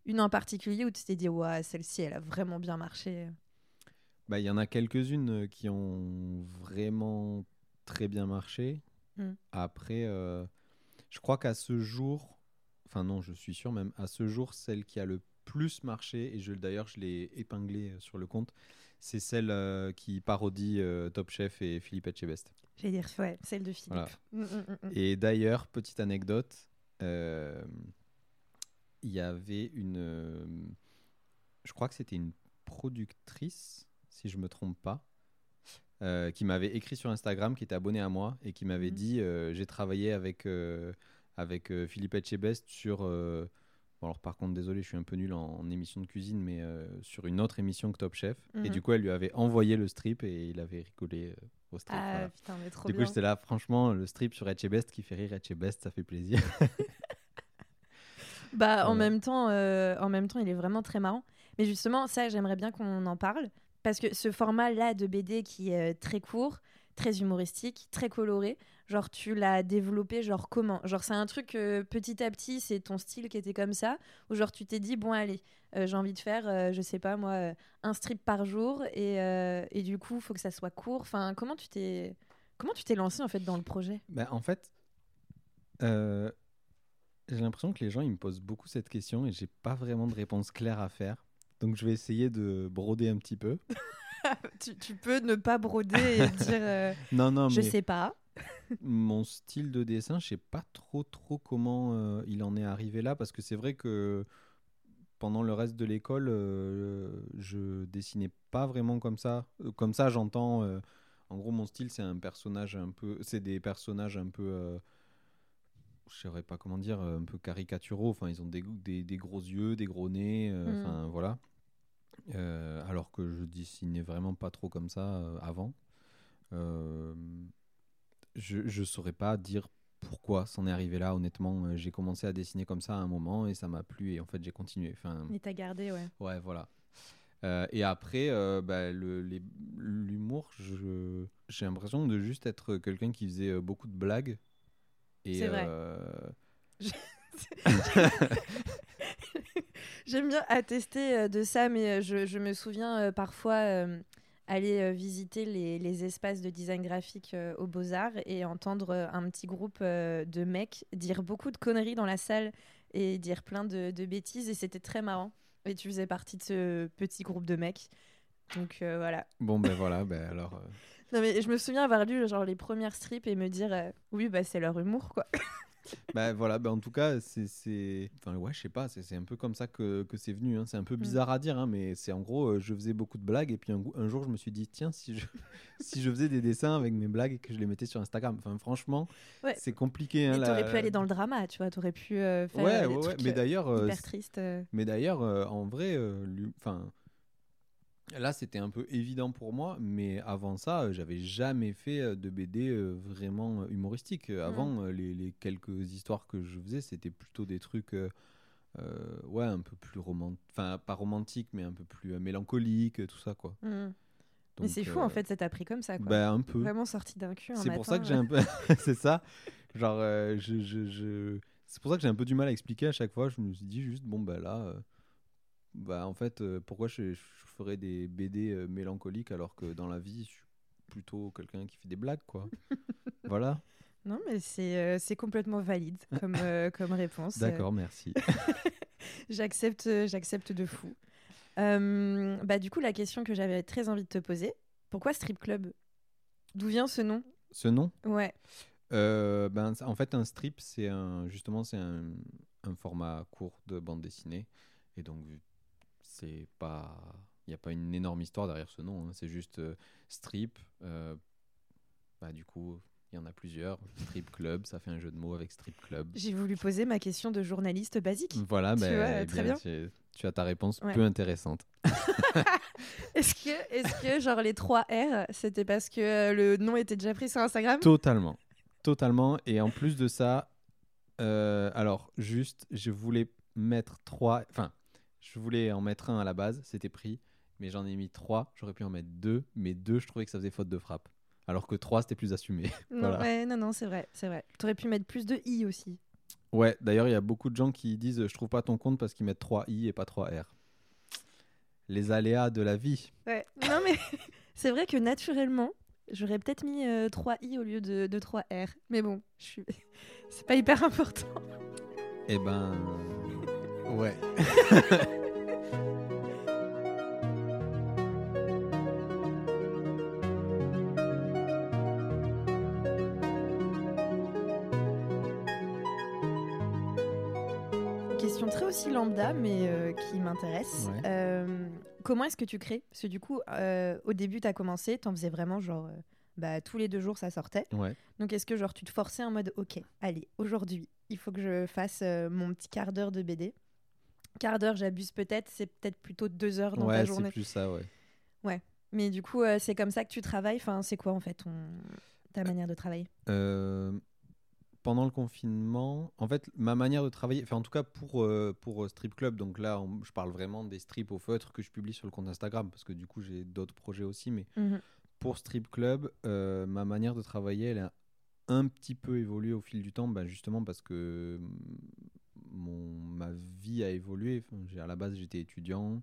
une en particulier où tu t'es dit, ouais, celle-ci, elle a vraiment bien marché Bah, il y en a quelques-unes euh, qui ont vraiment très bien marché. Mm. Après, euh, je crois qu'à ce jour, enfin non, je suis sûr même, à ce jour, celle qui a le plus marché, et je d'ailleurs je l'ai épinglée euh, sur le compte, c'est celle euh, qui parodie euh, Top Chef et Philippe Etchebest. J'allais dire, ouais, celle de Philippe. Voilà. Mm, mm, mm. Et d'ailleurs, petite anecdote, euh, il y avait une. je crois que c'était une productrice, si je me trompe pas, qui m'avait écrit sur Instagram, qui était abonnée à moi et qui m'avait dit J'ai travaillé avec, avec euh, Philippe Etchebest sur. euh, bon, alors, par contre, désolé, je suis un peu nul en, en émission de cuisine, mais euh, sur une autre émission que Top Chef. Et Mhm. du coup, elle lui avait envoyé le strip et il avait rigolé au strip. Ah voilà. putain, mais trop Du coup, j'étais là, franchement, le strip sur Etchebest qui fait rire Etchebest, ça fait plaisir. [laughs] Bah, en même temps, euh, en même temps, il est vraiment très marrant. Mais justement, ça, j'aimerais bien qu'on en parle parce que ce format-là de BD qui est très court, très humoristique, très coloré, genre tu l'as développé, genre comment? Genre c'est un truc euh, petit à petit, c'est ton style qui était comme ça, ou genre tu t'es dit bon allez, euh, j'ai envie de faire, euh, je sais pas moi, euh, un strip par jour et, et du coup faut que ça soit court. Enfin, comment tu t'es comment tu t'es lancé en fait dans le projet? Ben, en fait, j'ai l'impression que les gens ils me posent beaucoup cette question et j'ai pas vraiment de réponse claire à faire. Donc je vais essayer de broder un petit peu. [laughs] [laughs] tu, tu peux ne pas broder et [laughs] dire euh, Non, non, je mais sais pas. [laughs] mon style de dessin, je sais pas trop trop comment euh, il en est arrivé là parce que c'est vrai que pendant le reste de l'école, euh, je dessinais pas vraiment comme ça. Euh, Comme ça, j'entends. en gros, mon style, c'est un personnage un peu. C'est des personnages un peu. je saurais pas comment dire, un peu caricaturaux. Enfin, ils ont des, des, des gros yeux, des gros nez. euh, Mm. Enfin, voilà. Euh, alors que je dessinais vraiment pas trop comme ça euh, avant. Euh, je je saurais pas dire pourquoi c'en est arrivé là. Honnêtement, j'ai commencé à dessiner comme ça à un moment et ça m'a plu et en fait j'ai continué. Enfin, Et t'as gardé, ouais. ouais, voilà. Euh, et après, euh, bah, le- l'humour, je- j'ai l'impression de juste être quelqu'un qui faisait beaucoup de blagues. C'est vrai. euh, [laughs] [laughs] [laughs] J'aime bien attester euh, de ça, mais euh, je, je me souviens euh, parfois euh, aller visiter les, les espaces de design graphique euh, aux Beaux-Arts et entendre un petit groupe euh, de mecs dire beaucoup de conneries dans la salle et dire plein de, de bêtises. Et c'était très marrant. Et tu faisais partie de ce petit groupe de mecs. Donc voilà. Bon, ben voilà, ben alors. Non, mais je me souviens avoir lu genre les premières strips et me dire oui, bah, c'est leur humour quoi. [laughs] Bah voilà, bah en tout cas, c'est. Enfin, ouais, je sais pas, c'est un peu comme ça que, que c'est venu. hein. C'est un Mm. peu bizarre à dire, hein, mais c'est en gros, euh, je faisais beaucoup de blagues et puis un, jour, je me suis dit, tiens, si je, [laughs] si je faisais des dessins avec mes blagues et que je les mettais sur Instagram. Enfin, franchement, Ouais. c'est compliqué. Hein, Mais la- t'aurais pu aller dans le drama, tu vois. T'aurais pu euh, faire Ouais, des ouais, trucs Mais d'ailleurs, euh, hyper tristes. Mais d'ailleurs, en vrai, enfin, là, c'était un peu évident pour moi, mais avant ça, euh, j'avais jamais fait euh, de BD euh, vraiment humoristique. Avant, euh, les, les quelques histoires que je faisais, c'était plutôt des trucs, euh, ouais, un peu plus romantiques, enfin, pas romantiques, mais un peu plus mélancoliques, euh, tout ça, quoi. Mm. Mais c'est fou euh, en fait, ça t'a pris comme ça quoi. Bah, un peu. Vraiment sorti d'un cul C'est pour ça que j'ai un peu. [laughs] [laughs] c'est ça. Genre, euh, je, je, je- c'est pour ça que j'ai un peu du mal à expliquer à chaque fois. Je me suis dit juste, bon, bah là, bah en fait, euh, pourquoi je, je ferais des BD euh, mélancoliques alors que dans la vie, je suis plutôt quelqu'un qui fait des blagues, quoi. [laughs] voilà. Non, mais c'est euh, c'est complètement valide [laughs] comme, comme réponse. D'accord, merci. [laughs] J'accepte j'accepte de fou. Bah, du coup, la question que j'avais très envie de te poser, pourquoi Strip Club? D'où vient ce nom? Ce nom? Ouais. Ben, en fait, un strip, c'est un, justement, c'est un, un format court de bande dessinée. Et donc, c'est pas, il n'y a pas une énorme histoire derrière ce nom. hein. C'est juste euh, strip. euh, bah, du coup, il y en a plusieurs. Strip club, ça fait un jeu de mots avec strip club. J'ai voulu poser ma question de journaliste basique. Voilà, Tu ben, vois, eh très bien. Tu, tu as ta réponse Ouais. peu intéressante. [laughs] Est-ce que, est que genre les 3 R, c'était parce que euh, le nom était déjà pris sur Instagram? Totalement. Totalement. Et en plus de ça, euh, alors juste, je voulais mettre trois. Enfin, je voulais en mettre un à la base, c'était pris. Mais j'en ai mis trois. J'aurais pu en mettre deux. Mais deux, je trouvais que ça faisait faute de frappe. Alors que trois, c'était plus assumé. [laughs] Non, Voilà. ouais, non, non, c'est vrai, c'est vrai. T'aurais pu mettre plus de I aussi. Ouais, d'ailleurs, il y a beaucoup de gens qui disent Je trouve pas ton compte parce qu'ils mettent 3 I et pas 3 R. Les aléas de la vie. Ouais. Non, mais [laughs] c'est vrai que naturellement, j'aurais peut-être mis 3 I au lieu de, de 3 R. Mais bon, je suis... [laughs] c'est pas hyper important. Eh ben. Ouais. [laughs] Question très aussi lambda, mais euh, qui m'intéresse. Ouais. Euh, comment est-ce que tu crées? Parce que du coup, euh, au début, tu as commencé, tu en faisais vraiment genre. bah, tous les deux jours, ça sortait. Ouais. Donc, est-ce que genre tu te forçais en mode, ok, allez, aujourd'hui, il faut que je fasse euh, mon petit quart d'heure de BD Quart d'heure, j'abuse peut-être, c'est peut-être plutôt deux heures dans ta Ouais, c'est journée. plus ça, ouais. Mais du coup, euh, c'est comme ça que tu travailles. Enfin, c'est quoi en fait ton... ta manière de travailler? Euh, pendant le confinement, en fait, ma manière de travailler, enfin en tout cas pour, euh, pour Strip Club, donc là on- je parle vraiment des strips au feutre que je publie sur le compte Instagram, parce que du coup j'ai d'autres projets aussi, mais Mhm. pour Strip Club, ma manière de travailler, elle a un petit peu évolué au fil du temps, ben, justement parce que mon, ma vie a évolué. Enfin, à la base j'étais étudiant,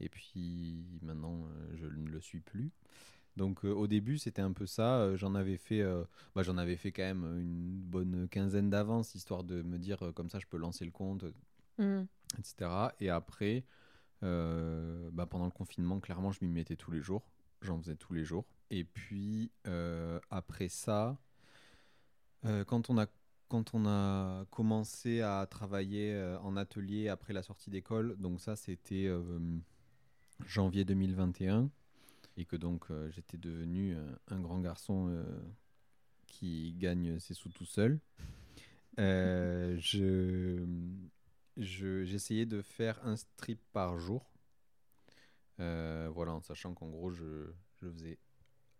et puis maintenant euh, je ne le suis plus. Donc euh, au début c'était un peu ça. euh, j'en avais fait, euh, bah, j'en avais fait quand même une bonne quinzaine d'avance, histoire de me dire comme ça je peux lancer le compte, Mhm. etc. Et après, bah, pendant le confinement, clairement, je m'y mettais tous les jours. J'en faisais tous les jours. Et puis, après ça, quand, on a, quand on a commencé à travailler euh, en atelier après la sortie d'école, donc ça, c'était euh, janvier 2021, et que donc euh, j'étais devenu euh, un grand garçon euh, qui gagne ses sous tout seul. Euh, [laughs] je je- j'essayais de faire un strip par jour. Euh, voilà, en sachant qu'en gros, je, je faisais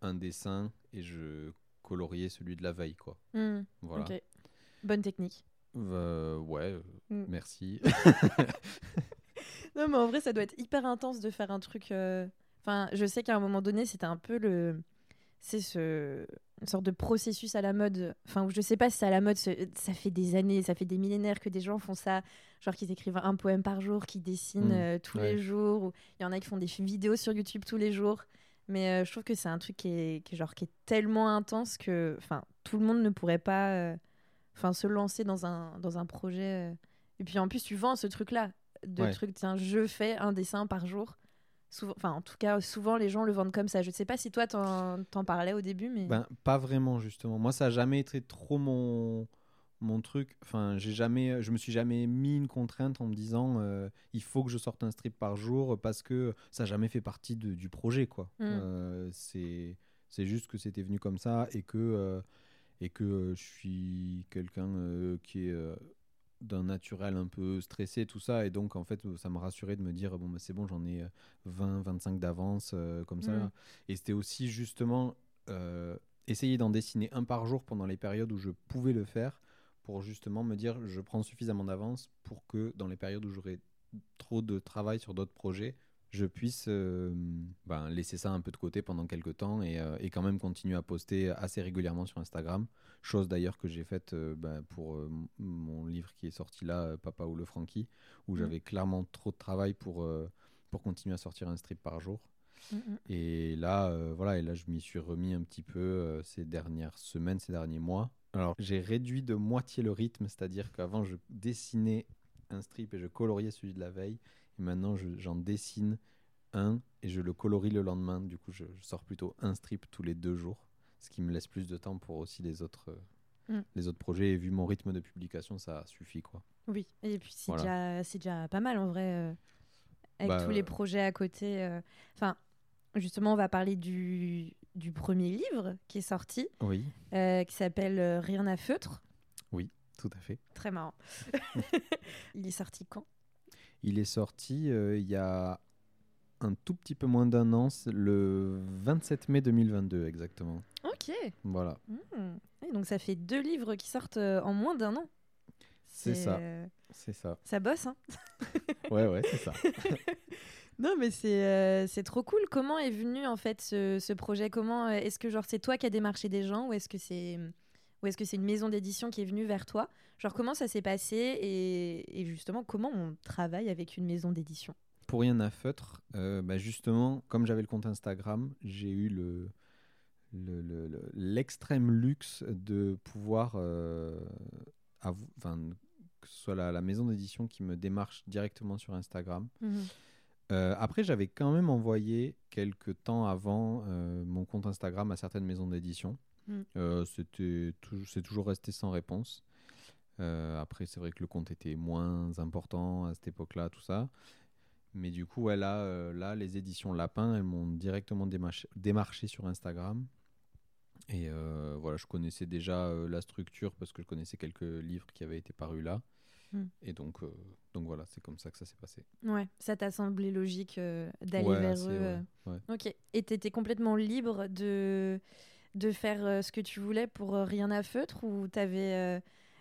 un dessin et je coloriais celui de la veille, quoi. Mhm. Voilà. Bonne technique. Euh, ouais, euh, Mm. merci. [laughs] [laughs] Non, mais en vrai, ça doit être hyper intense de faire un truc. euh, Enfin, je sais qu'à un moment donné, c'était un peu le. C'est ce... une sorte de processus à la mode. Enfin, je sais pas si c'est à la mode. Ça fait des années, ça fait des millénaires que des gens font ça. Genre qu'ils écrivent un poème par jour, qui dessinent Mm, euh, tous ouais. les jours. ou Il y en a qui font des vidéos sur YouTube tous les jours. Mais euh, je trouve que c'est un truc qui est, qui est genre, qui est tellement intense que tout le monde ne pourrait pas euh, enfin se lancer dans un, dans un projet. euh. Et puis en plus, tu vends ce truc-là. De Ouais. truc, tiens, je fais un dessin par jour. Souvent, enfin, en tout cas, souvent les gens le vendent comme ça. Je ne sais pas si toi, t'en t'en parlais au début, mais. Ben, pas vraiment, justement. Moi, ça a jamais été trop mon, mon truc. Enfin, j'ai jamais, je me suis jamais mis une contrainte en me disant euh, il faut que je sorte un strip par jour parce que ça n'a jamais fait partie de- du projet, quoi. Mm. Euh, c'est, c'est juste que c'était venu comme ça et que, euh, et que euh, je suis quelqu'un euh, qui est euh, d'un naturel un peu stressé, tout ça. Et donc, en fait, ça me rassurait de me dire bon, bah, c'est bon, j'en ai euh, 20, 25 d'avance, euh, comme ça. Mm. Et c'était aussi justement euh, essayer d'en dessiner un par jour pendant les périodes où je pouvais le faire pour justement me dire je prends suffisamment d'avance pour que dans les périodes où j'aurai trop de travail sur d'autres projets, je puisse euh, ben, laisser ça un peu de côté pendant quelques temps et, euh, et quand même continuer à poster assez régulièrement sur Instagram. Chose d'ailleurs que j'ai faite euh, ben, pour mon livre qui est sorti là, Papa ou le Frankie, où Mhm. j'avais clairement trop de travail pour, pour continuer à sortir un strip par jour. Mm, mm. Et là, voilà, et là, je m'y suis remis un petit peu ces dernières semaines, ces derniers mois. Alors, j'ai réduit de moitié le rythme, c'est-à-dire qu'avant, je dessinais un strip et je coloriais celui de la veille. Et maintenant, je- j'en dessine un et je le colorie le lendemain. Du coup, je, je sors plutôt un strip tous les deux jours, ce qui me laisse plus de temps pour aussi les autres, euh, Mm. les autres projets. Et vu mon rythme de publication, ça suffit, quoi. Oui, et puis c'est Voilà. déjà, pas mal en vrai, euh, avec Bah, tous les euh, projets à côté. Enfin, justement, on va parler du, du premier livre qui est sorti, Oui, euh, qui s'appelle euh, Rien à feutre. tout à fait. Très marrant. [laughs] Il est sorti quand? Il est sorti euh, il y a un tout petit peu moins d'un an, le 27 mai 2022 exactement. Ok. Voilà, Hmm. Et donc ça fait deux livres qui sortent euh, en moins d'un an. C'est ça. euh, c'est ça. Ça bosse, hein [laughs] Ouais, ouais, c'est ça. [laughs] Non, mais c'est euh, trop cool. Comment est venu en fait ce, ce projet? Comment est-ce que genre c'est toi qui as démarché des gens ou est-ce que c'est ou est-ce que c'est une maison d'édition qui est venue vers toi? Genre comment ça s'est passé? Et, et justement comment on travaille avec une maison d'édition? Pour rien à feutre, euh, bah, justement, comme j'avais le compte Instagram, j'ai eu le le- le- le- l'extrême luxe de pouvoir, euh, enfin, que ce soit la, la maison d'édition qui me démarche directement sur Instagram. Euh, après, j'avais quand même envoyé quelques temps avant euh, mon compte Instagram à certaines maisons d'édition. Mm. Euh, c'était c'est toujours resté sans réponse. Euh, après, c'est vrai que le compte était moins important à cette époque-là, tout ça. Mais du coup, ouais, là, euh, là, les éditions Lapin, elles m'ont directement démarché, démarché sur Instagram. Et euh, voilà, je connaissais déjà euh, la structure parce que je connaissais quelques livres qui avaient été parus là. Mm. Et donc, donc voilà, c'est comme ça que ça s'est passé. Ouais, ça t'a semblé logique d'aller Ouais, vers eux. ouais, ouais. Ok. Et t'étais complètement libre de de faire euh, ce que tu voulais pour euh, rien à feutre ou t'avais euh,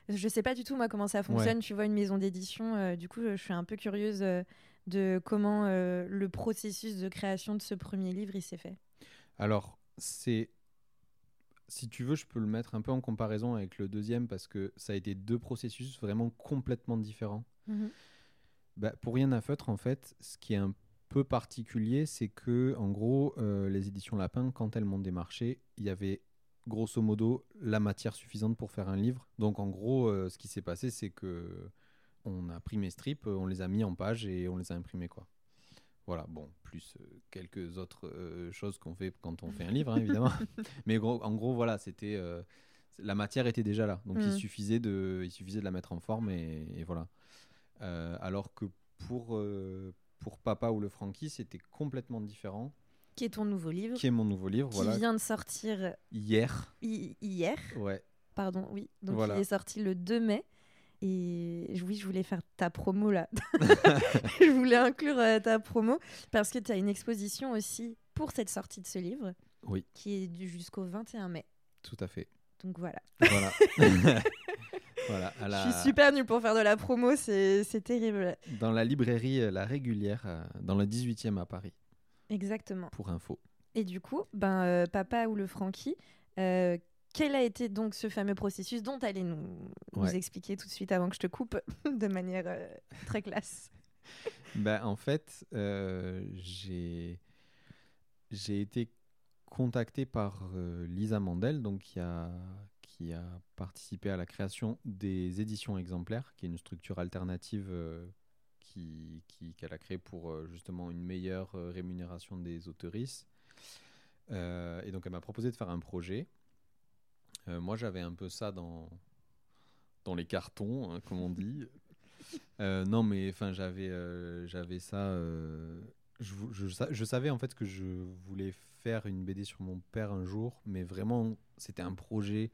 je sais pas du tout moi comment ça fonctionne. Tu vois une maison d'édition. euh, du coup, je suis un peu curieuse euh, de comment euh, le processus de création de ce premier livre il s'est fait. Alors, c'est. Si tu veux, je peux le mettre un peu en comparaison avec le deuxième parce que ça a été deux processus vraiment complètement différents. Bah, pour rien à feutre, en fait, ce qui est un peu particulier, c'est que, en gros, euh, les éditions Lapin, quand elles m'ont démarché, il y avait grosso modo la matière suffisante pour faire un livre. Donc, en gros, euh, ce qui s'est passé, c'est que on a pris mes strips, on les a mis en page et on les a imprimés, quoi. Voilà, bon, plus euh, quelques autres choses qu'on fait quand on fait un livre, hein, évidemment. [laughs] Mais gros, en gros, voilà, c'était la matière était déjà là, donc il Mhm. suffisait de, il suffisait de la mettre en forme et, et voilà. Alors que pour euh, pour Papa ou le Frankie, c'était complètement différent. Qui est ton nouveau livre Qui est mon nouveau livre, qui voilà, vient de sortir hier. hi- hier. Ouais, Pardon, oui. Donc Voilà. il est sorti le 2 mai. Et oui, je voulais faire ta promo là. [laughs] [laughs] je voulais inclure euh, ta promo parce que tu as une exposition aussi pour cette sortie de ce livre oui, qui est du jusqu'au 21 mai. tout à fait. Donc voilà. Voilà. [laughs] la- Je suis super nulle pour faire de la promo, c'est terrible. Dans la librairie euh, La Régulière, euh, dans le 18e à Paris, Exactement. pour info. Et du coup, ben, euh, Papa ou le Frankie, euh, quel a été donc ce fameux processus dont tu allais nous, nous Ouais. expliquer tout de suite avant que je te coupe [laughs] de manière euh, très classe? [laughs] Ben, en fait, j'ai j'ai été contacté par Lisa Mandel, donc qui a, qui a participé à la création des éditions exemplaires, qui est une structure alternative euh, qui- qu'elle a créée pour euh, justement une meilleure euh, rémunération des autoristes. Euh, et donc elle m'a proposé de faire un projet. Moi j'avais un peu ça dans, dans les cartons, hein, comme on dit. [laughs] Non mais enfin j'avais j'avais ça. je, savais en fait que je voulais faire une BD sur mon père un jour, mais vraiment c'était un projet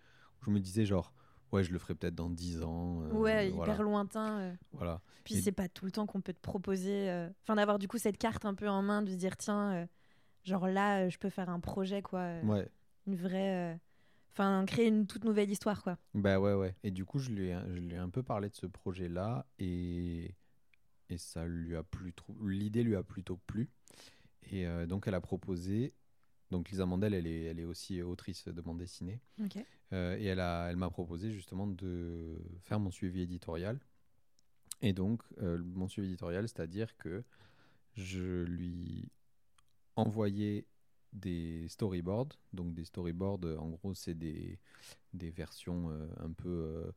je me disais genre ouais je le ferai peut-être dans 10 ans. euh, ouais, hyper voilà, lointain. euh. voilà. Puis Et- c'est pas tout le temps qu'on peut te proposer. euh, Enfin, d'avoir du coup cette carte un peu en main, de se dire tiens, euh, genre là, je peux faire un projet, quoi. Ouais. Une vraie. Enfin, créer une toute nouvelle histoire, quoi. Bah ouais, ouais. Et du coup, je lui ai, je lui ai un peu parlé de ce projet-là et, et ça lui a plu trop. L'idée lui a plutôt plu. Et donc, elle a proposé. Donc, Lisa Mandel, elle est, elle est aussi autrice de bande dessinée. Euh, et elle, a, elle m'a proposé justement de faire mon suivi éditorial. Et donc, euh, mon suivi éditorial, c'est-à-dire que je lui envoyais des storyboards. Donc, des storyboards, euh, en gros, c'est des, des versions euh, un peu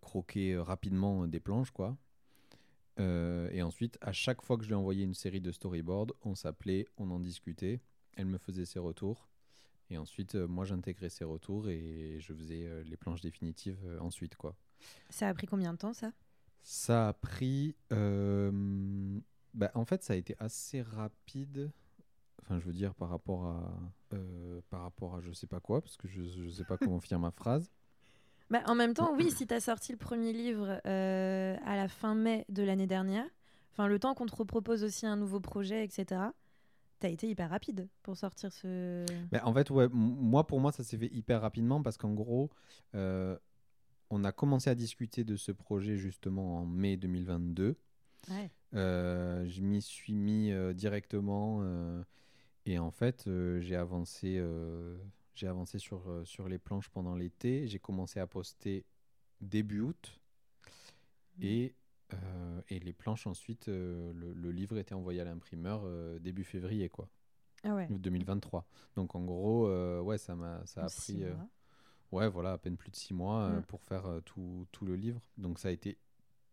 croquées rapidement des planches, quoi. Et ensuite, à chaque fois que je lui envoyais une série de storyboards, on s'appelait, on en discutait. Elle me faisait ses retours. Et ensuite, euh, moi, j'intégrais ses retours et je faisais euh, les planches définitives euh, ensuite, quoi. Ça a pris combien de temps, ça? Ça a pris. euh, bah, en fait, ça a été assez rapide. Enfin, je veux dire, par rapport à. euh, par rapport à je sais pas quoi, parce que je, je sais pas comment finir ma phrase. [laughs] Bah, en même temps, oui, si tu as sorti le premier livre euh, à la fin mai de l'année dernière, enfin le temps qu'on te repropose aussi un nouveau projet, etc., tu as été hyper rapide pour sortir ce. Mais en fait, ouais, moi, pour moi, ça s'est fait hyper rapidement parce qu'en gros, euh, on a commencé à discuter de ce projet justement en mai 2022. Ouais. Euh, je m'y suis mis euh, directement euh, et en fait, j'ai avancé, j'ai avancé sur, sur les planches pendant l'été. J'ai commencé à poster début août et, euh, et les planches ensuite, euh, le, le livre était envoyé à l'imprimeur euh, début février, quoi, Ah ouais. 2023. Donc en gros, ouais, ça m'a, ça a six pris. mois. Ouais, voilà, à peine plus de six mois Mm. pour faire tout, tout le livre. Donc ça a été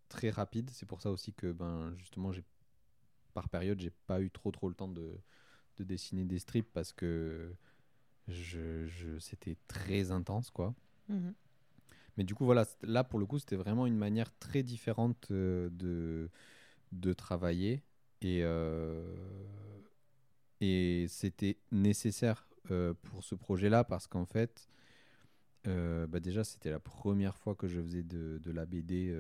très rapide. C'est pour ça aussi que, ben, justement, j'ai par période, j'ai pas eu trop trop le temps de, de dessiner des strips parce que je, je, c'était très intense, quoi. Mhm. Mais du coup, voilà, là pour le coup, c'était vraiment une manière très différente euh, de, de travailler. Et, euh, et c'était nécessaire euh, pour ce projet-là parce qu'en fait, bah déjà, c'était la première fois que je faisais de, de la BD,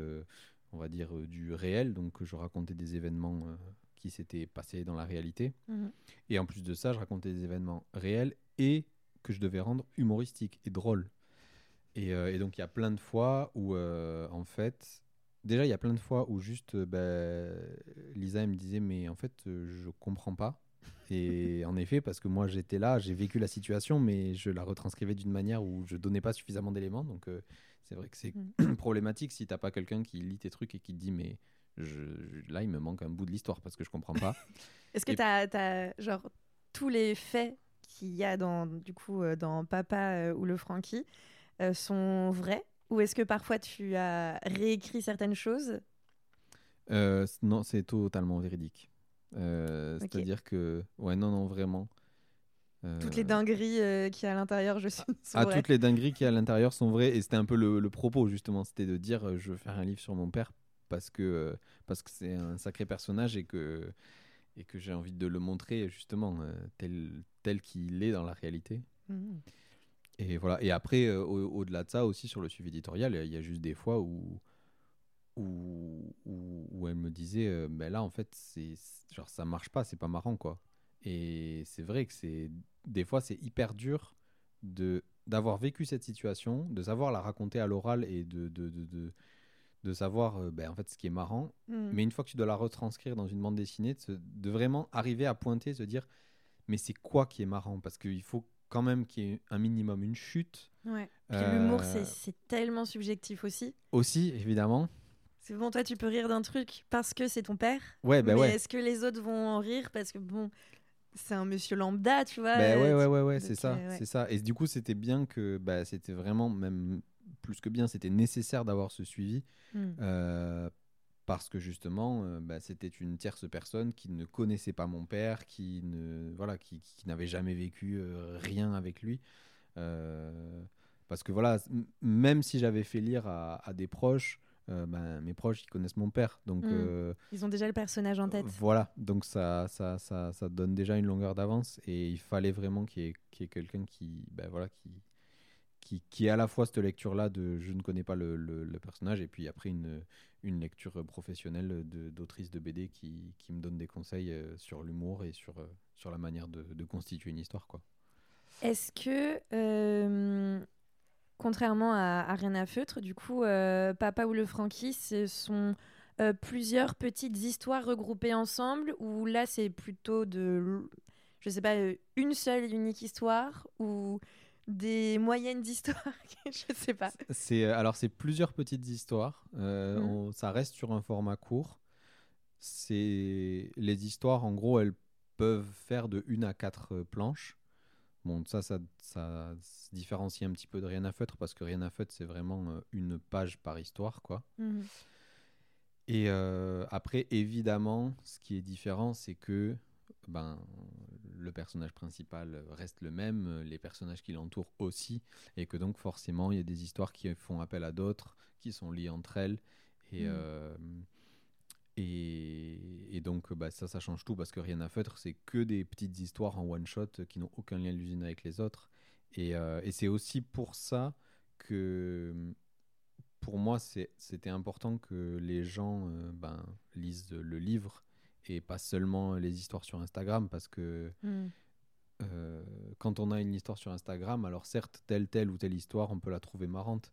on va dire, du réel. Donc, je racontais des événements qui s'étaient passés dans la réalité. Mhm. Et en plus de ça, je racontais des événements réels et que je devais rendre humoristiques et drôles. Et, euh, et donc, il y a plein de fois où, euh, en fait, déjà, il y a plein de fois où juste, euh, ben, Lisa, elle me disait, mais en fait, je comprends pas. Et [laughs] en effet, parce que moi, j'étais là, j'ai vécu la situation, mais je la retranscrivais d'une manière où je donnais pas suffisamment d'éléments. Donc, euh, c'est vrai que c'est [clears throat] problématique si t'as pas quelqu'un qui lit tes trucs et qui te dit, mais je, je- là, il me manque un bout de l'histoire parce que je comprends pas. [laughs] Est-ce que tu as, genre tous les faits qu'il y a dans du coup dans Papa euh, ou le Frankie euh, sont vrais ou est-ce que parfois tu as réécrit certaines choses? Euh, non, c'est totalement véridique. Euh. C'est-à-dire que, ouais, non, non, vraiment. Toutes les dingueries a à l'intérieur, je suis Ah, vraies. toutes les dingueries qui à l'intérieur sont vraies. Et c'était un peu le, le propos, justement. C'était de dire je veux faire un livre sur mon père parce que parce que c'est un sacré personnage et que, et que j'ai envie de le montrer, justement, tel, tel qu'il est dans la réalité. Mhm. Et voilà. Et après, euh, au- au-delà de ça, aussi sur le suivi éditorial, il y a juste des fois où, où, où, où elle me disait euh, ben là, en fait, c'est genre ça marche pas, c'est pas marrant, quoi. Et c'est vrai que c'est des fois, c'est hyper dur de d'avoir vécu cette situation, de savoir la raconter à l'oral et de, de, de, de, de savoir euh, ben, en fait ce qui est marrant. Mhm. Mais une fois que tu dois la retranscrire dans une bande dessinée, de, se- de vraiment arriver à pointer, se dire mais c'est quoi qui est marrant? Parce qu'il faut quand même qu'il y ait un minimum une chute. Ouais. Puis Euh, l'humour, c'est- tellement subjectif aussi. Aussi, évidemment. C'est bon, toi, tu peux rire d'un truc parce que c'est ton père. Ouais, bah mais ouais. est-ce que les autres vont en rire Parce que bon, c'est un monsieur lambda, tu vois. Ben ouais, euh, ouais, ouais, ouais, c'est ça, euh, ouais. c'est ça. Et du coup, c'était bien que, bah, c'était vraiment, même plus que bien, c'était nécessaire d'avoir ce suivi. Hmm. Euh, parce que justement, euh, bah, c'était une tierce personne qui ne connaissait pas mon père, qui ne voilà, qui, qui n'avait jamais vécu euh, rien avec lui. Euh, parce que voilà, même si j'avais fait lire à, à des proches, ben, mes proches ils connaissent mon père, donc Mm. euh, Ils ont déjà le personnage en tête. voilà, donc ça, ça, ça, ça donne déjà une longueur d'avance et il fallait vraiment qu'il y ait, qu'il y ait quelqu'un qui, ben voilà, qui, qui, qui ait à la fois cette lecture-là de je ne connais pas le, le- le personnage et puis après une, une lecture professionnelle de- d'autrice de, BD qui, qui me donne des conseils euh, sur l'humour et sur, euh, sur la manière de, constituer une histoire. Quoi. Est-ce que, euh, contrairement à, Rien à feutre, du coup, euh, Papa ou le Frankie, ce sont euh, plusieurs petites histoires regroupées ensemble ou là c'est plutôt de, je sais pas, euh, une seule et unique histoire ou des moyennes d'histoires [laughs] Je sais pas. C'est euh, alors c'est plusieurs petites histoires. Euh, on- ça reste sur un format court. C'est les histoires en gros elles peuvent faire de une à quatre euh, planches. Bon ça, ça ça se différencie un petit peu de rien à feutre parce que rien à feutre c'est vraiment une page par histoire quoi. Mhm. Et euh, après, évidemment, ce qui est différent, c'est que ben, le personnage principal reste le même, les personnages qui l'entourent aussi, et que donc forcément, il y a des histoires qui font appel à d'autres, qui sont liées entre elles. Et, Mm. euh, et, et donc, bah, ça, ça change tout, parce que Rien à feutre, c'est que des petites histoires en one-shot qui n'ont aucun lien les unes avec les autres. Et, euh, et c'est aussi pour ça que pour moi, c'était important que les gens euh, ben, lisent le livre et pas seulement les histoires sur Instagram parce que Mhm. euh, quand on a une histoire sur Instagram, alors certes, telle, telle ou telle histoire, on peut la trouver marrante,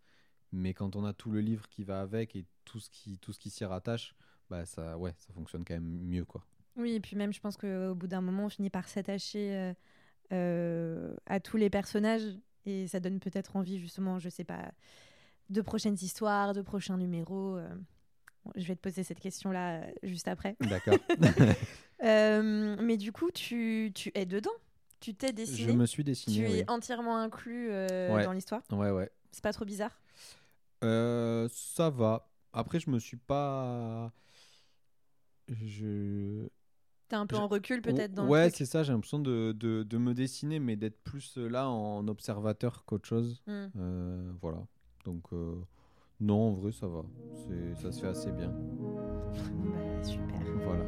mais quand on a tout le livre qui va avec et tout ce qui, tout ce qui s'y rattache, bah ça, ouais, ça fonctionne quand même mieux, quoi. Oui, et puis même, je pense qu'au bout d'un moment, on finit par s'attacher euh, euh, à tous les personnages et ça donne peut-être envie, justement, je sais pas, de prochaines histoires, de prochains numéros. Je vais te poser cette question-là euh, juste après. D'accord. [laughs] Euh, mais du coup, tu, tu es dedans Tu t'es Je dessiné me suis Tu dessiné, es oui. entièrement inclus euh, Ouais. dans l'histoire Ouais, ouais. C'est pas trop bizarre? Euh, ça va. Après, je me suis pas. Je. T'es un peu Je- en recul peut-être dans Ouais, c'est ça. J'ai l'impression de, de, de me dessiner, mais d'être plus là en observateur qu'autre chose. Hmm. Voilà. Donc, non, en vrai, ça va. C'est- Ça se fait assez bien. Bah, super. Voilà.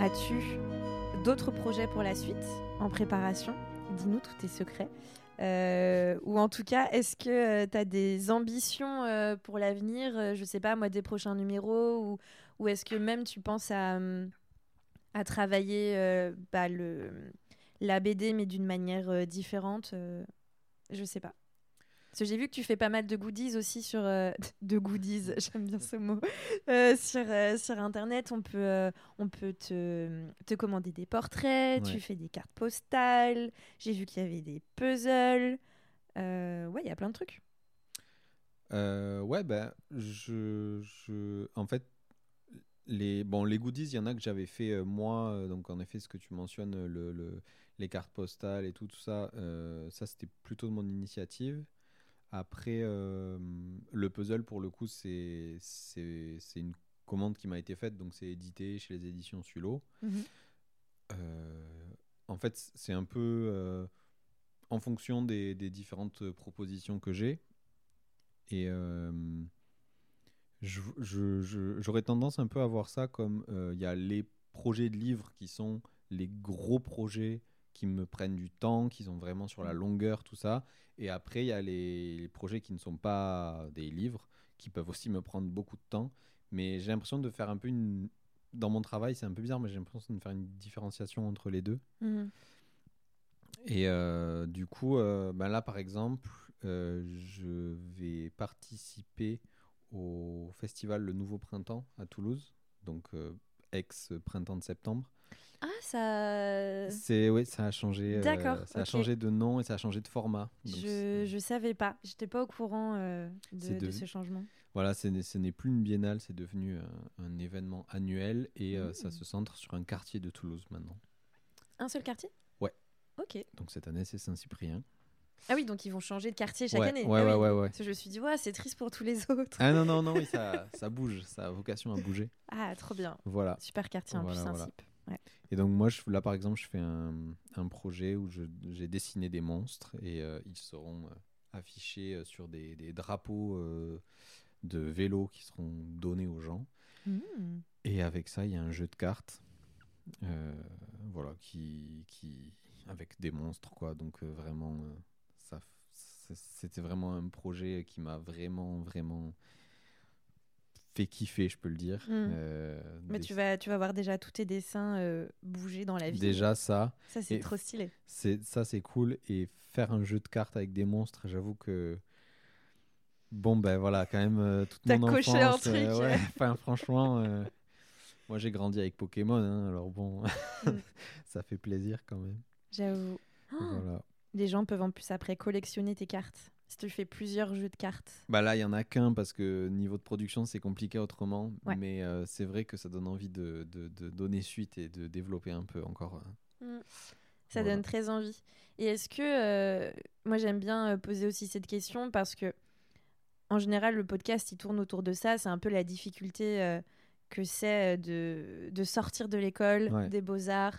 As-tu d'autres projets pour la suite en préparation? Dis-nous tous tes secrets. Euh, ou en tout cas, est-ce que tu as des ambitions euh, pour l'avenir euh, Je sais pas, moi, des prochains numéros Ou, ou est-ce que même tu penses à, hum, à travailler euh, bah, le, la BD, mais d'une manière euh, différente euh, Je sais pas. Parce que j'ai vu que tu fais pas mal de goodies aussi sur... euh, [laughs] de goodies, [laughs] j'aime bien ce mot. Euh, sur, euh, sur Internet, on peut, on peut te, te commander des portraits, Ouais. tu fais des cartes postales, j'ai vu qu'il y avait des puzzles. Ouais, il y a plein de trucs. Ouais, ben, je, je, en fait, les, bon, les goodies, il y en a que j'avais fait moi. donc, en effet, ce que tu mentionnes, le, le- les cartes postales et tout, tout ça, ça, c'était plutôt de mon initiative. Après, euh, le puzzle, pour le coup, c'est c'est c'est une commande qui m'a été faite. Donc, c'est édité chez les éditions Sulo. Mhm. Euh, en fait, c'est un peu euh, en fonction des, des différentes propositions que j'ai. Et je- je- je- j'aurais tendance un peu à voir ça comme il y a les projets de livres qui sont les gros projets qui me prennent du temps, qui sont vraiment sur la longueur, tout ça. Et après, il y a les, les projets qui ne sont pas des livres, qui peuvent aussi me prendre beaucoup de temps. Mais j'ai l'impression de faire un peu une... Dans mon travail, c'est un peu bizarre, mais j'ai l'impression de faire une différenciation entre les deux. Mhm. Et euh, du coup, euh, ben là, par exemple, euh, je vais participer au festival Le Nouveau Printemps à Toulouse. Donc, euh, ex printemps de septembre. Ah, ça. C'est oui, ça a changé. euh, D'accord, ça a changé de nom et ça a changé de format. Je, je savais pas. J'étais pas au courant euh, de, ce changement. Voilà, ce n'est- plus une biennale, c'est devenu un, un événement annuel et euh, ça Mmh. se centre sur un quartier de Toulouse maintenant. Un seul quartier? Ouais. Ok. Donc cette année, c'est Saint-Cyprien. Ah oui, donc ils vont changer de quartier chaque Ouais, année. ouais, Ah ouais, oui. ouais, ouais. Parce que je me suis dit, ouais, c'est triste pour tous les autres. Ah non, non, non, oui, [laughs] ça, ça bouge, ça a vocation à bouger. Ah, trop bien. Voilà. Super quartier en Voilà, plus, voilà. Ouais. Et donc moi, je, là par exemple, je fais un, un projet où j'ai dessiné des monstres et euh, ils seront euh, affichés euh, sur des, des drapeaux euh, de vélo qui seront donnés aux gens. Mmh. Et avec ça, il y a un jeu de cartes, euh, voilà, qui, qui avec des monstres quoi. Donc vraiment, ça, c'était vraiment un projet qui m'a vraiment, vraiment fait kiffer, je peux le dire. Mm. Euh, Mais des- tu vas, tu vas voir déjà tous tes dessins euh, bouger dans la vie. Déjà ça, Ça, c'est trop stylé. c'est ça c'est cool et faire un jeu de cartes avec des monstres, j'avoue que bon ben voilà quand même euh, toute mon coché un enfance, euh, truc. ouais, [laughs] enfin franchement moi j'ai grandi avec Pokémon hein, alors bon Mm. [laughs] ça fait plaisir quand même. J'avoue. Voilà. Les gens peuvent en plus après collectionner tes cartes. Si tu fais plusieurs jeux de cartes. Bah là il y en a qu'un parce que niveau de production c'est compliqué autrement Ouais. mais euh, c'est vrai que ça donne envie de, de- de donner suite et de développer un peu encore. euh. Ça Voilà. donne très envie. Et est-ce que. euh, moi, j'aime bien poser aussi cette question parce que, en général, le podcast, il tourne autour de ça. C'est un peu la difficulté euh, que c'est de, de sortir de l'école, Ouais. des beaux-arts.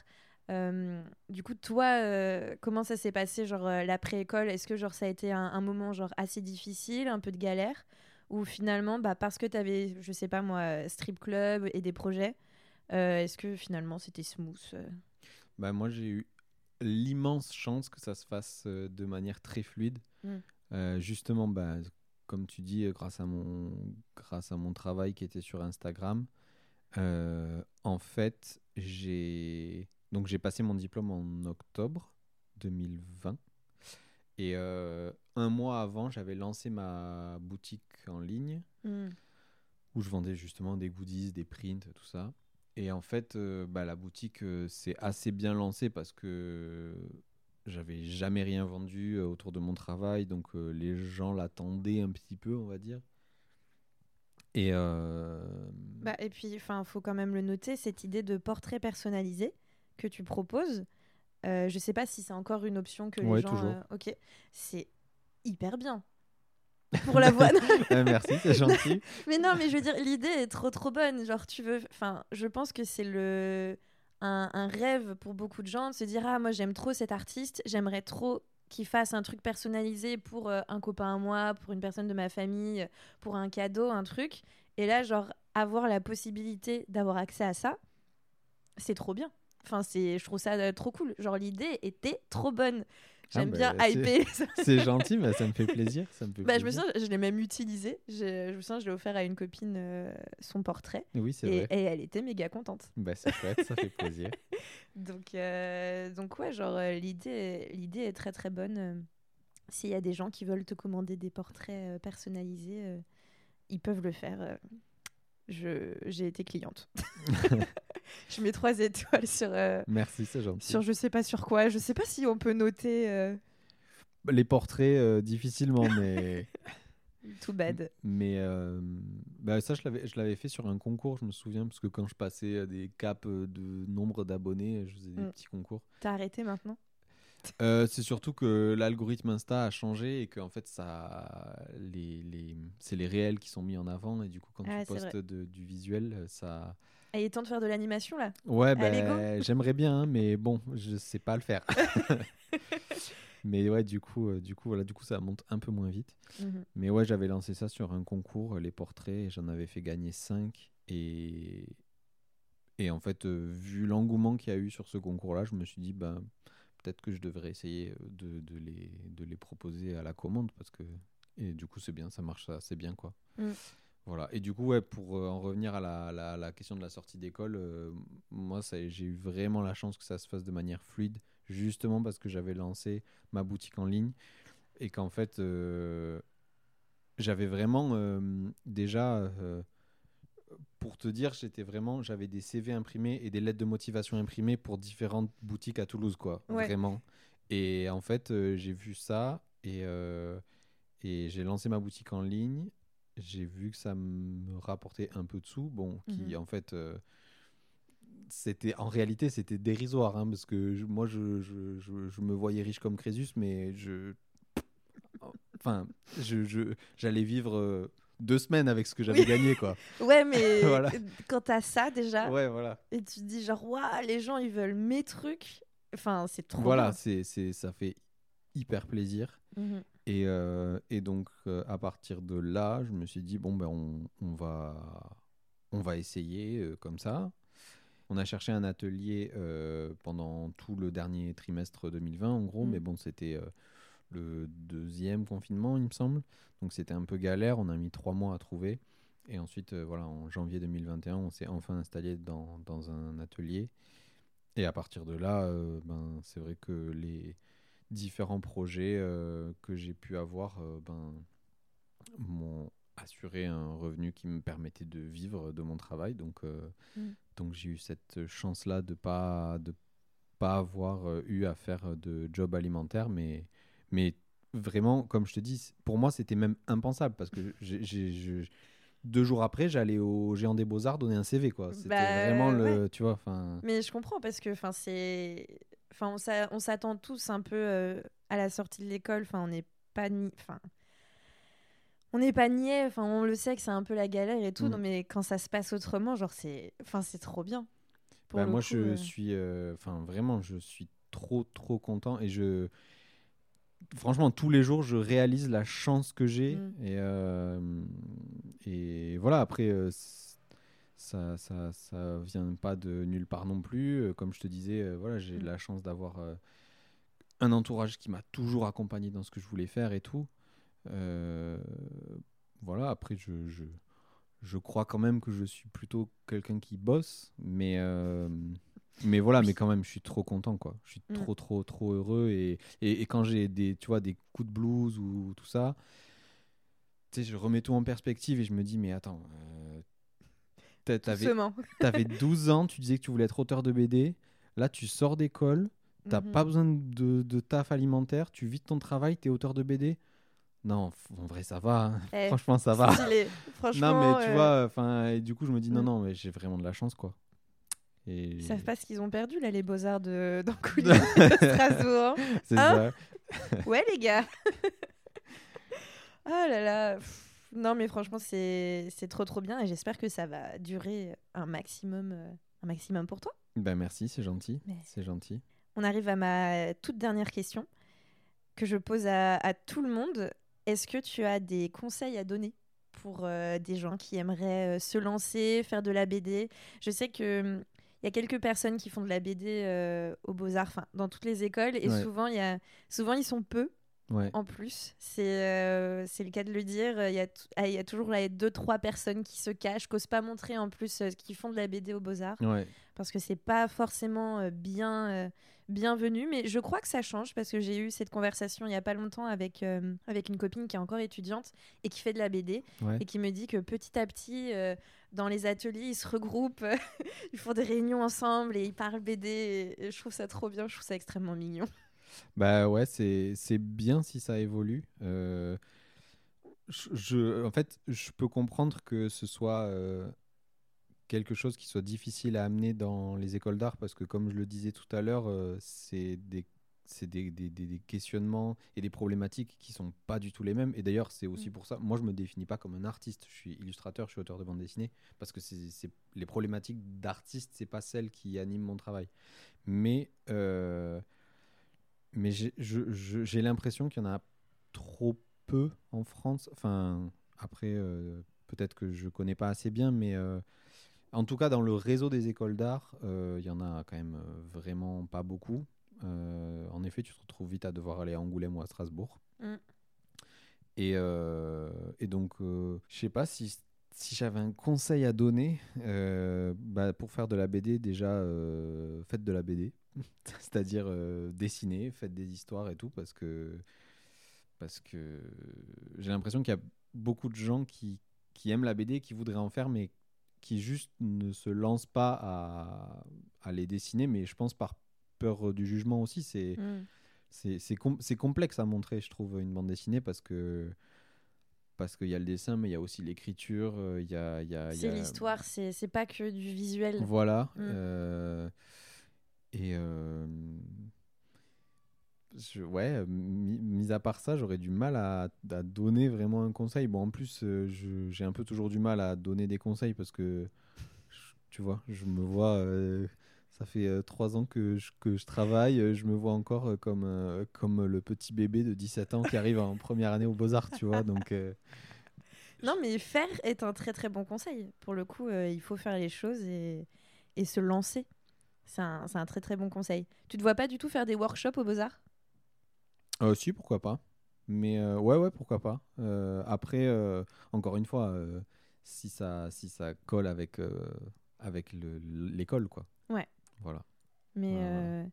Euh, du coup, toi, euh, comment ça s'est passé, genre euh, l'après-école Est-ce que genre ça a été un, un moment genre assez difficile, un peu de galère, ou finalement, bah, parce que tu avais, je sais pas moi, strip club et des projets, est-ce que finalement c'était smooth Bah, moi, j'ai eu l'immense chance que ça se fasse de manière très fluide. Mm. Euh, justement, bah, comme tu dis, grâce à, mon, grâce à mon travail qui était sur Instagram, en fait, j'ai donc j'ai passé mon diplôme en octobre 2020. Et euh, un mois avant, j'avais lancé ma boutique en ligne Hmm. où je vendais justement des goodies, des prints, tout ça. Et en fait, euh, bah, la boutique euh, s'est assez bien lancée parce que j'avais jamais rien vendu autour de mon travail, donc les gens l'attendaient un petit peu, on va dire. Et Bah, et puis, il faut quand même le noter, cette idée de portrait personnalisé que tu proposes. Euh, je sais pas si c'est encore une option que les Ouais, gens. toujours. euh, ok, c'est hyper bien. [laughs] Pour la voix. [laughs] Merci, c'est gentil. [laughs] mais non, mais je veux dire, l'idée est trop trop bonne. Genre, tu veux. Enfin, je pense que c'est le un, un rêve pour beaucoup de gens de se dire ah moi j'aime trop cet artiste, j'aimerais trop qu'il fasse un truc personnalisé pour euh, un copain à moi, pour une personne de ma famille, pour un cadeau, un truc. Et là, genre avoir la possibilité d'avoir accès à ça, c'est trop bien. Enfin, c'est, je trouve ça euh, trop cool. Genre l'idée était trop bonne. Ah, J'aime bah, bien hyper. [laughs] C'est gentil, mais ça me fait plaisir. Ça me fait Bah, je me sens, je l'ai même utilisé. Je, je me sens, je l'ai offert à une copine euh, son portrait. Oui, c'est vrai. et elle était méga contente. Bah, c'est chouette, ça fait plaisir. [laughs] Donc, euh, donc ouais, genre l'idée, l'idée est très très bonne. S'il y a des gens qui veulent te commander des portraits personnalisés, euh, ils peuvent le faire. Je, j'ai été cliente. [laughs] [laughs] je mets trois étoiles sur, euh, Merci, c'est gentil. sur je sais pas sur quoi. Je sais pas si on peut noter euh, Les portraits, euh, difficilement, [laughs] mais. too bad. Mais euh, bah ça, je l'avais, je l'avais fait sur un concours, je me souviens, parce que quand je passais des caps euh, de nombre d'abonnés, je faisais des Mm. petits concours. T'as arrêté maintenant? Euh, c'est surtout que l'algorithme Insta a changé et que en fait, ça, les, les, c'est les réels qui sont mis en avant et du coup, quand Ah, tu c'est postes de- du visuel, ça. Il est temps de faire de l'animation là. Ouais, ben, [laughs] j'aimerais bien, mais bon, je sais pas le faire. [laughs] mais ouais, du coup, euh, du coup, voilà, du coup, ça monte un peu moins vite. Mhm. Mais ouais, j'avais lancé ça sur un concours, les portraits, j'en avais fait gagner 5. Et, et en fait, euh, vu l'engouement qu'il y a eu sur ce concours-là, je me suis dit, ben, peut-être que je devrais essayer euh, de, de les, de les proposer à la commande. Parce que... Et du coup, c'est bien, ça marche assez bien. quoi. Mm. Voilà. Et du coup, ouais, pour euh, en revenir à la, la, la question de la sortie d'école, euh, moi, j'ai eu vraiment la chance que ça se fasse de manière fluide, justement parce que j'avais lancé ma boutique en ligne et qu'en fait, euh, j'avais vraiment euh, déjà pour te dire, j'étais vraiment, j'avais des CV imprimés et des lettres de motivation imprimées pour différentes boutiques à Toulouse, quoi. Ouais. Vraiment. Et en fait, j'ai vu ça et, et j'ai lancé ma boutique en ligne. J'ai vu que ça me rapportait un peu de sous. Bon, qui Mhm. en fait, euh, c'était en réalité, c'était dérisoire, hein, parce que je- moi, je, je, je, me voyais riche comme Crésus, mais je. Enfin, je, je- j'allais vivre euh, deux semaines avec ce que j'avais Oui. gagné, quoi. [laughs] Ouais, mais [laughs] Voilà. quand t'as ça déjà, Ouais, voilà. et tu te dis genre, waouh, les gens ils veulent mes trucs. Enfin, c'est trop Voilà, c'est, ça fait hyper plaisir. Mhm. Et, euh, et donc, euh, à partir de là, je me suis dit, bon, ben, on, on va, on va essayer euh, comme ça. On a cherché un atelier pendant tout le dernier trimestre 2020, en gros, Mm. mais bon, c'était le deuxième confinement, il me semble. Donc, c'était un peu galère. On a mis trois mois à trouver. Et ensuite, voilà, en janvier 2021, on s'est enfin installé dans, dans un atelier. Et à partir de là, ben, c'est vrai que les différents projets euh, que j'ai pu avoir euh, ben, m'ont assuré un revenu qui me permettait de vivre de mon travail. Donc, euh, Mm. donc j'ai eu cette chance-là de pas de pas avoir eu à faire de job alimentaire, mais, mais vraiment, comme je te dis, pour moi, c'était même impensable parce que j'ai- deux jours après, j'allais au Géant des Beaux-Arts donner un CV. quoi. C'était Bah, vraiment le. Tu vois, enfin. Mais je comprends parce que enfin c'est enfin on s'a- on s'attend tous un peu euh, à la sortie de l'école, enfin on n'est pas ni enfin on n'est pas niais, enfin on le sait que c'est un peu la galère et tout, Mm. non mais quand ça se passe autrement, genre c'est enfin c'est trop bien. Bah, moi, coup, je euh, suis, euh, enfin, vraiment, je suis trop, trop content et je, franchement, tous les jours, je réalise la chance que j'ai Mm. et euh, et voilà. Après, euh, ça, ça, ça vient pas de nulle part non plus. Euh, Comme je te disais, euh, voilà, j'ai Mm. la chance d'avoir euh, un entourage qui m'a toujours accompagné dans ce que je voulais faire et tout. Euh, voilà. Après, je, je je crois quand même que je suis plutôt quelqu'un qui bosse, mais, euh, mais voilà, mais quand même, je suis trop content, quoi. Je suis Mm. trop, trop, trop heureux. Et, et, et quand j'ai des, tu vois, des coups de blues ou tout ça, tu sais, je remets tout en perspective et je me dis, mais attends, euh, t'avais, [laughs] t'avais 12 ans, tu disais que tu voulais être auteur de BD. Là, tu sors d'école, t'as Mhm. pas besoin de, de taf alimentaire, tu vis ton travail, t'es auteur de BD. Non, en vrai, ça va. hein. Eh, Franchement, ça va. stylé. [laughs] Franchement, Non, mais tu euh, vois, enfin, du coup, je me dis non, Mm. non, mais j'ai vraiment de la chance, quoi. Et Ils savent pas ce qu'ils ont perdu là les beaux-arts de [laughs] Strasbourg. c'est Hein? Ça. Ouais, les gars. oh là là. Pff, Non, mais franchement, c'est trop trop bien et j'espère que ça va durer un maximum, euh, un maximum pour toi. Ben merci, c'est gentil, Mais- c'est gentil. On arrive à ma toute dernière question que je pose à, à tout le monde. Est-ce que tu as des conseils à donner pour euh, des gens qui aimeraient euh, se lancer, faire de la BD Je sais que hum, il y a quelques personnes qui font de la BD euh, aux Beaux-Arts, enfin, dans toutes les écoles, et Ouais. souvent, il y a, souvent ils sont peu. Ouais, En plus, c'est euh, le cas de le dire. Il y a, ah, il y a toujours là, deux, trois personnes qui se cachent, qui n'osent pas montrer en plus euh, qui font de la BD aux Beaux-Arts, ouais. parce que c'est pas forcément euh, bien euh, bienvenu. Mais je crois que ça change, parce que j'ai eu cette conversation il y a pas longtemps avec, euh, avec une copine qui est encore étudiante et qui fait de la BD, ouais. et qui me dit que petit à petit, dans les ateliers, ils se regroupent, [laughs] ils font des réunions ensemble et ils parlent BD. Et, et je trouve ça trop bien, je trouve ça extrêmement mignon. Bah ouais, c'est c'est bien si ça évolue. Euh, je, je- en fait, je peux comprendre que ce soit euh, quelque chose qui soit difficile à amener dans les écoles d'art parce que, comme je le disais tout à l'heure, euh, c'est des c'est des, des- des- des questionnements et des problématiques qui sont pas du tout les mêmes. Et d'ailleurs, c'est aussi Mm. pour ça. Moi, je me définis pas comme un artiste. Je suis illustrateur, je suis auteur de bande dessinée parce que c'est c'est- les problématiques d'artiste, c'est pas celles qui animent mon travail. Mais euh, mais j'ai l'impression qu'il y en a trop peu en France. Enfin, après, euh, peut-être que je connais pas assez bien, mais euh, en tout cas, dans le réseau des écoles d'art, euh, il y en a quand même vraiment pas beaucoup. En effet, tu te retrouves vite à devoir aller à Angoulême ou à Strasbourg. Mm. Et, et donc, je sais pas si, si j'avais un conseil à donner euh, bah, pour faire de la BD, déjà, euh, faites de la BD. [laughs] C'est-à-dire euh, dessinez, faites des histoires et tout, parce que, parce que j'ai l'impression qu'il y a beaucoup de gens qui, qui aiment la BD, qui voudraient en faire, mais qui juste ne se lancent pas à, à les dessiner, mais je pense par peur du jugement aussi. C'est Mm. c'est com- complexe à montrer, je trouve, une bande dessinée parce que parce qu'il y a le dessin, mais il y a aussi l'écriture, euh, il y a, a- C'est a- l'histoire, c'est c'est pas que du visuel. Voilà. Mm. euh, et euh, ouais, mi- mis à part ça, j'aurais du mal à, donner vraiment un conseil. Bon, en plus, euh, j'ai un peu toujours du mal à donner des conseils parce que, tu vois, je me vois. euh, ça fait trois ans que je, que je travaille, je me vois encore comme, comme le petit bébé de 17 ans qui arrive en première année aux Beaux-Arts, tu vois. Donc, Non, mais faire est un très très bon conseil. Pour le coup, il faut faire les choses et, et se lancer. C'est un, un très très bon conseil. Tu te vois pas du tout faire des workshops aux Beaux-Arts? Euh, si, pourquoi pas. Mais euh, ouais, ouais, pourquoi pas. Euh, après, euh, encore une fois, si, ça, si ça colle avec, avec le- l'école, quoi. Ouais. Voilà. Mais voilà.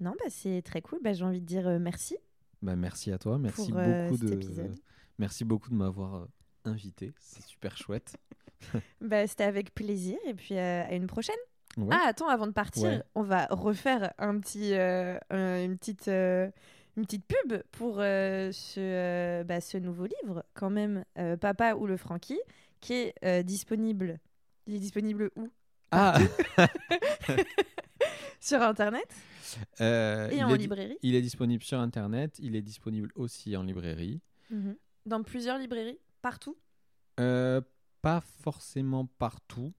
non, bah, c'est très cool. Bah, J'ai envie de dire merci Bah, merci à toi. Merci pour beaucoup de. épisode. Merci beaucoup de m'avoir invité. C'est super chouette. [laughs] Bah, C'était avec plaisir et puis à une prochaine. Ouais. Ah, attends, avant de partir, Ouais. on va refaire un petit, euh, un- une, petite, euh, une petite pub pour euh, ce, bah, ce nouveau livre, quand même, Papa ou le Frankie, qui est disponible. Il est disponible où? Ah [laughs] Sur Internet? Et il en est librairie? Il est disponible sur Internet. Il est disponible aussi en librairie. Mhm. Dans plusieurs librairies, partout? Pas forcément partout,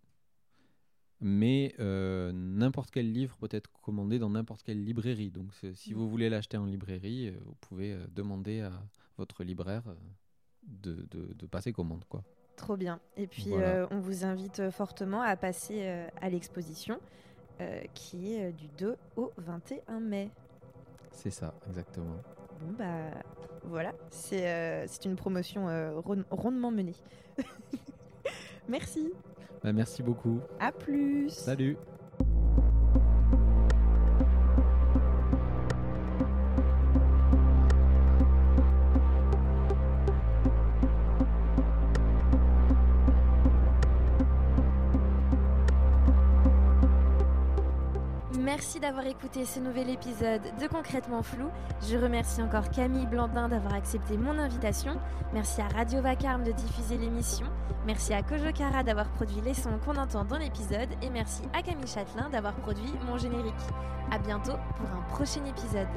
mais euh, n'importe quel livre peut être commandé dans n'importe quelle librairie. Donc si Mm. vous voulez l'acheter en librairie, euh, vous pouvez euh, demander à votre libraire de, de- de passer commande. Quoi. Trop bien. Et puis, Voilà. euh, on vous invite fortement à passer euh, à l'exposition qui est du 2 au 21 mai. C'est ça, exactement. Bon, bah voilà, c'est une promotion ron- rondement menée. [laughs] Merci, Bah, merci beaucoup. à plus. Salut Merci d'avoir écouté ce nouvel épisode de Concrètement Flou. Je remercie encore Camille Blandin d'avoir accepté mon invitation. Merci à Radio Vacarme de diffuser l'émission. Merci à Kojo Kara d'avoir produit les sons qu'on entend dans l'épisode. Et merci à Camille Châtelain d'avoir produit mon générique. À bientôt pour un prochain épisode.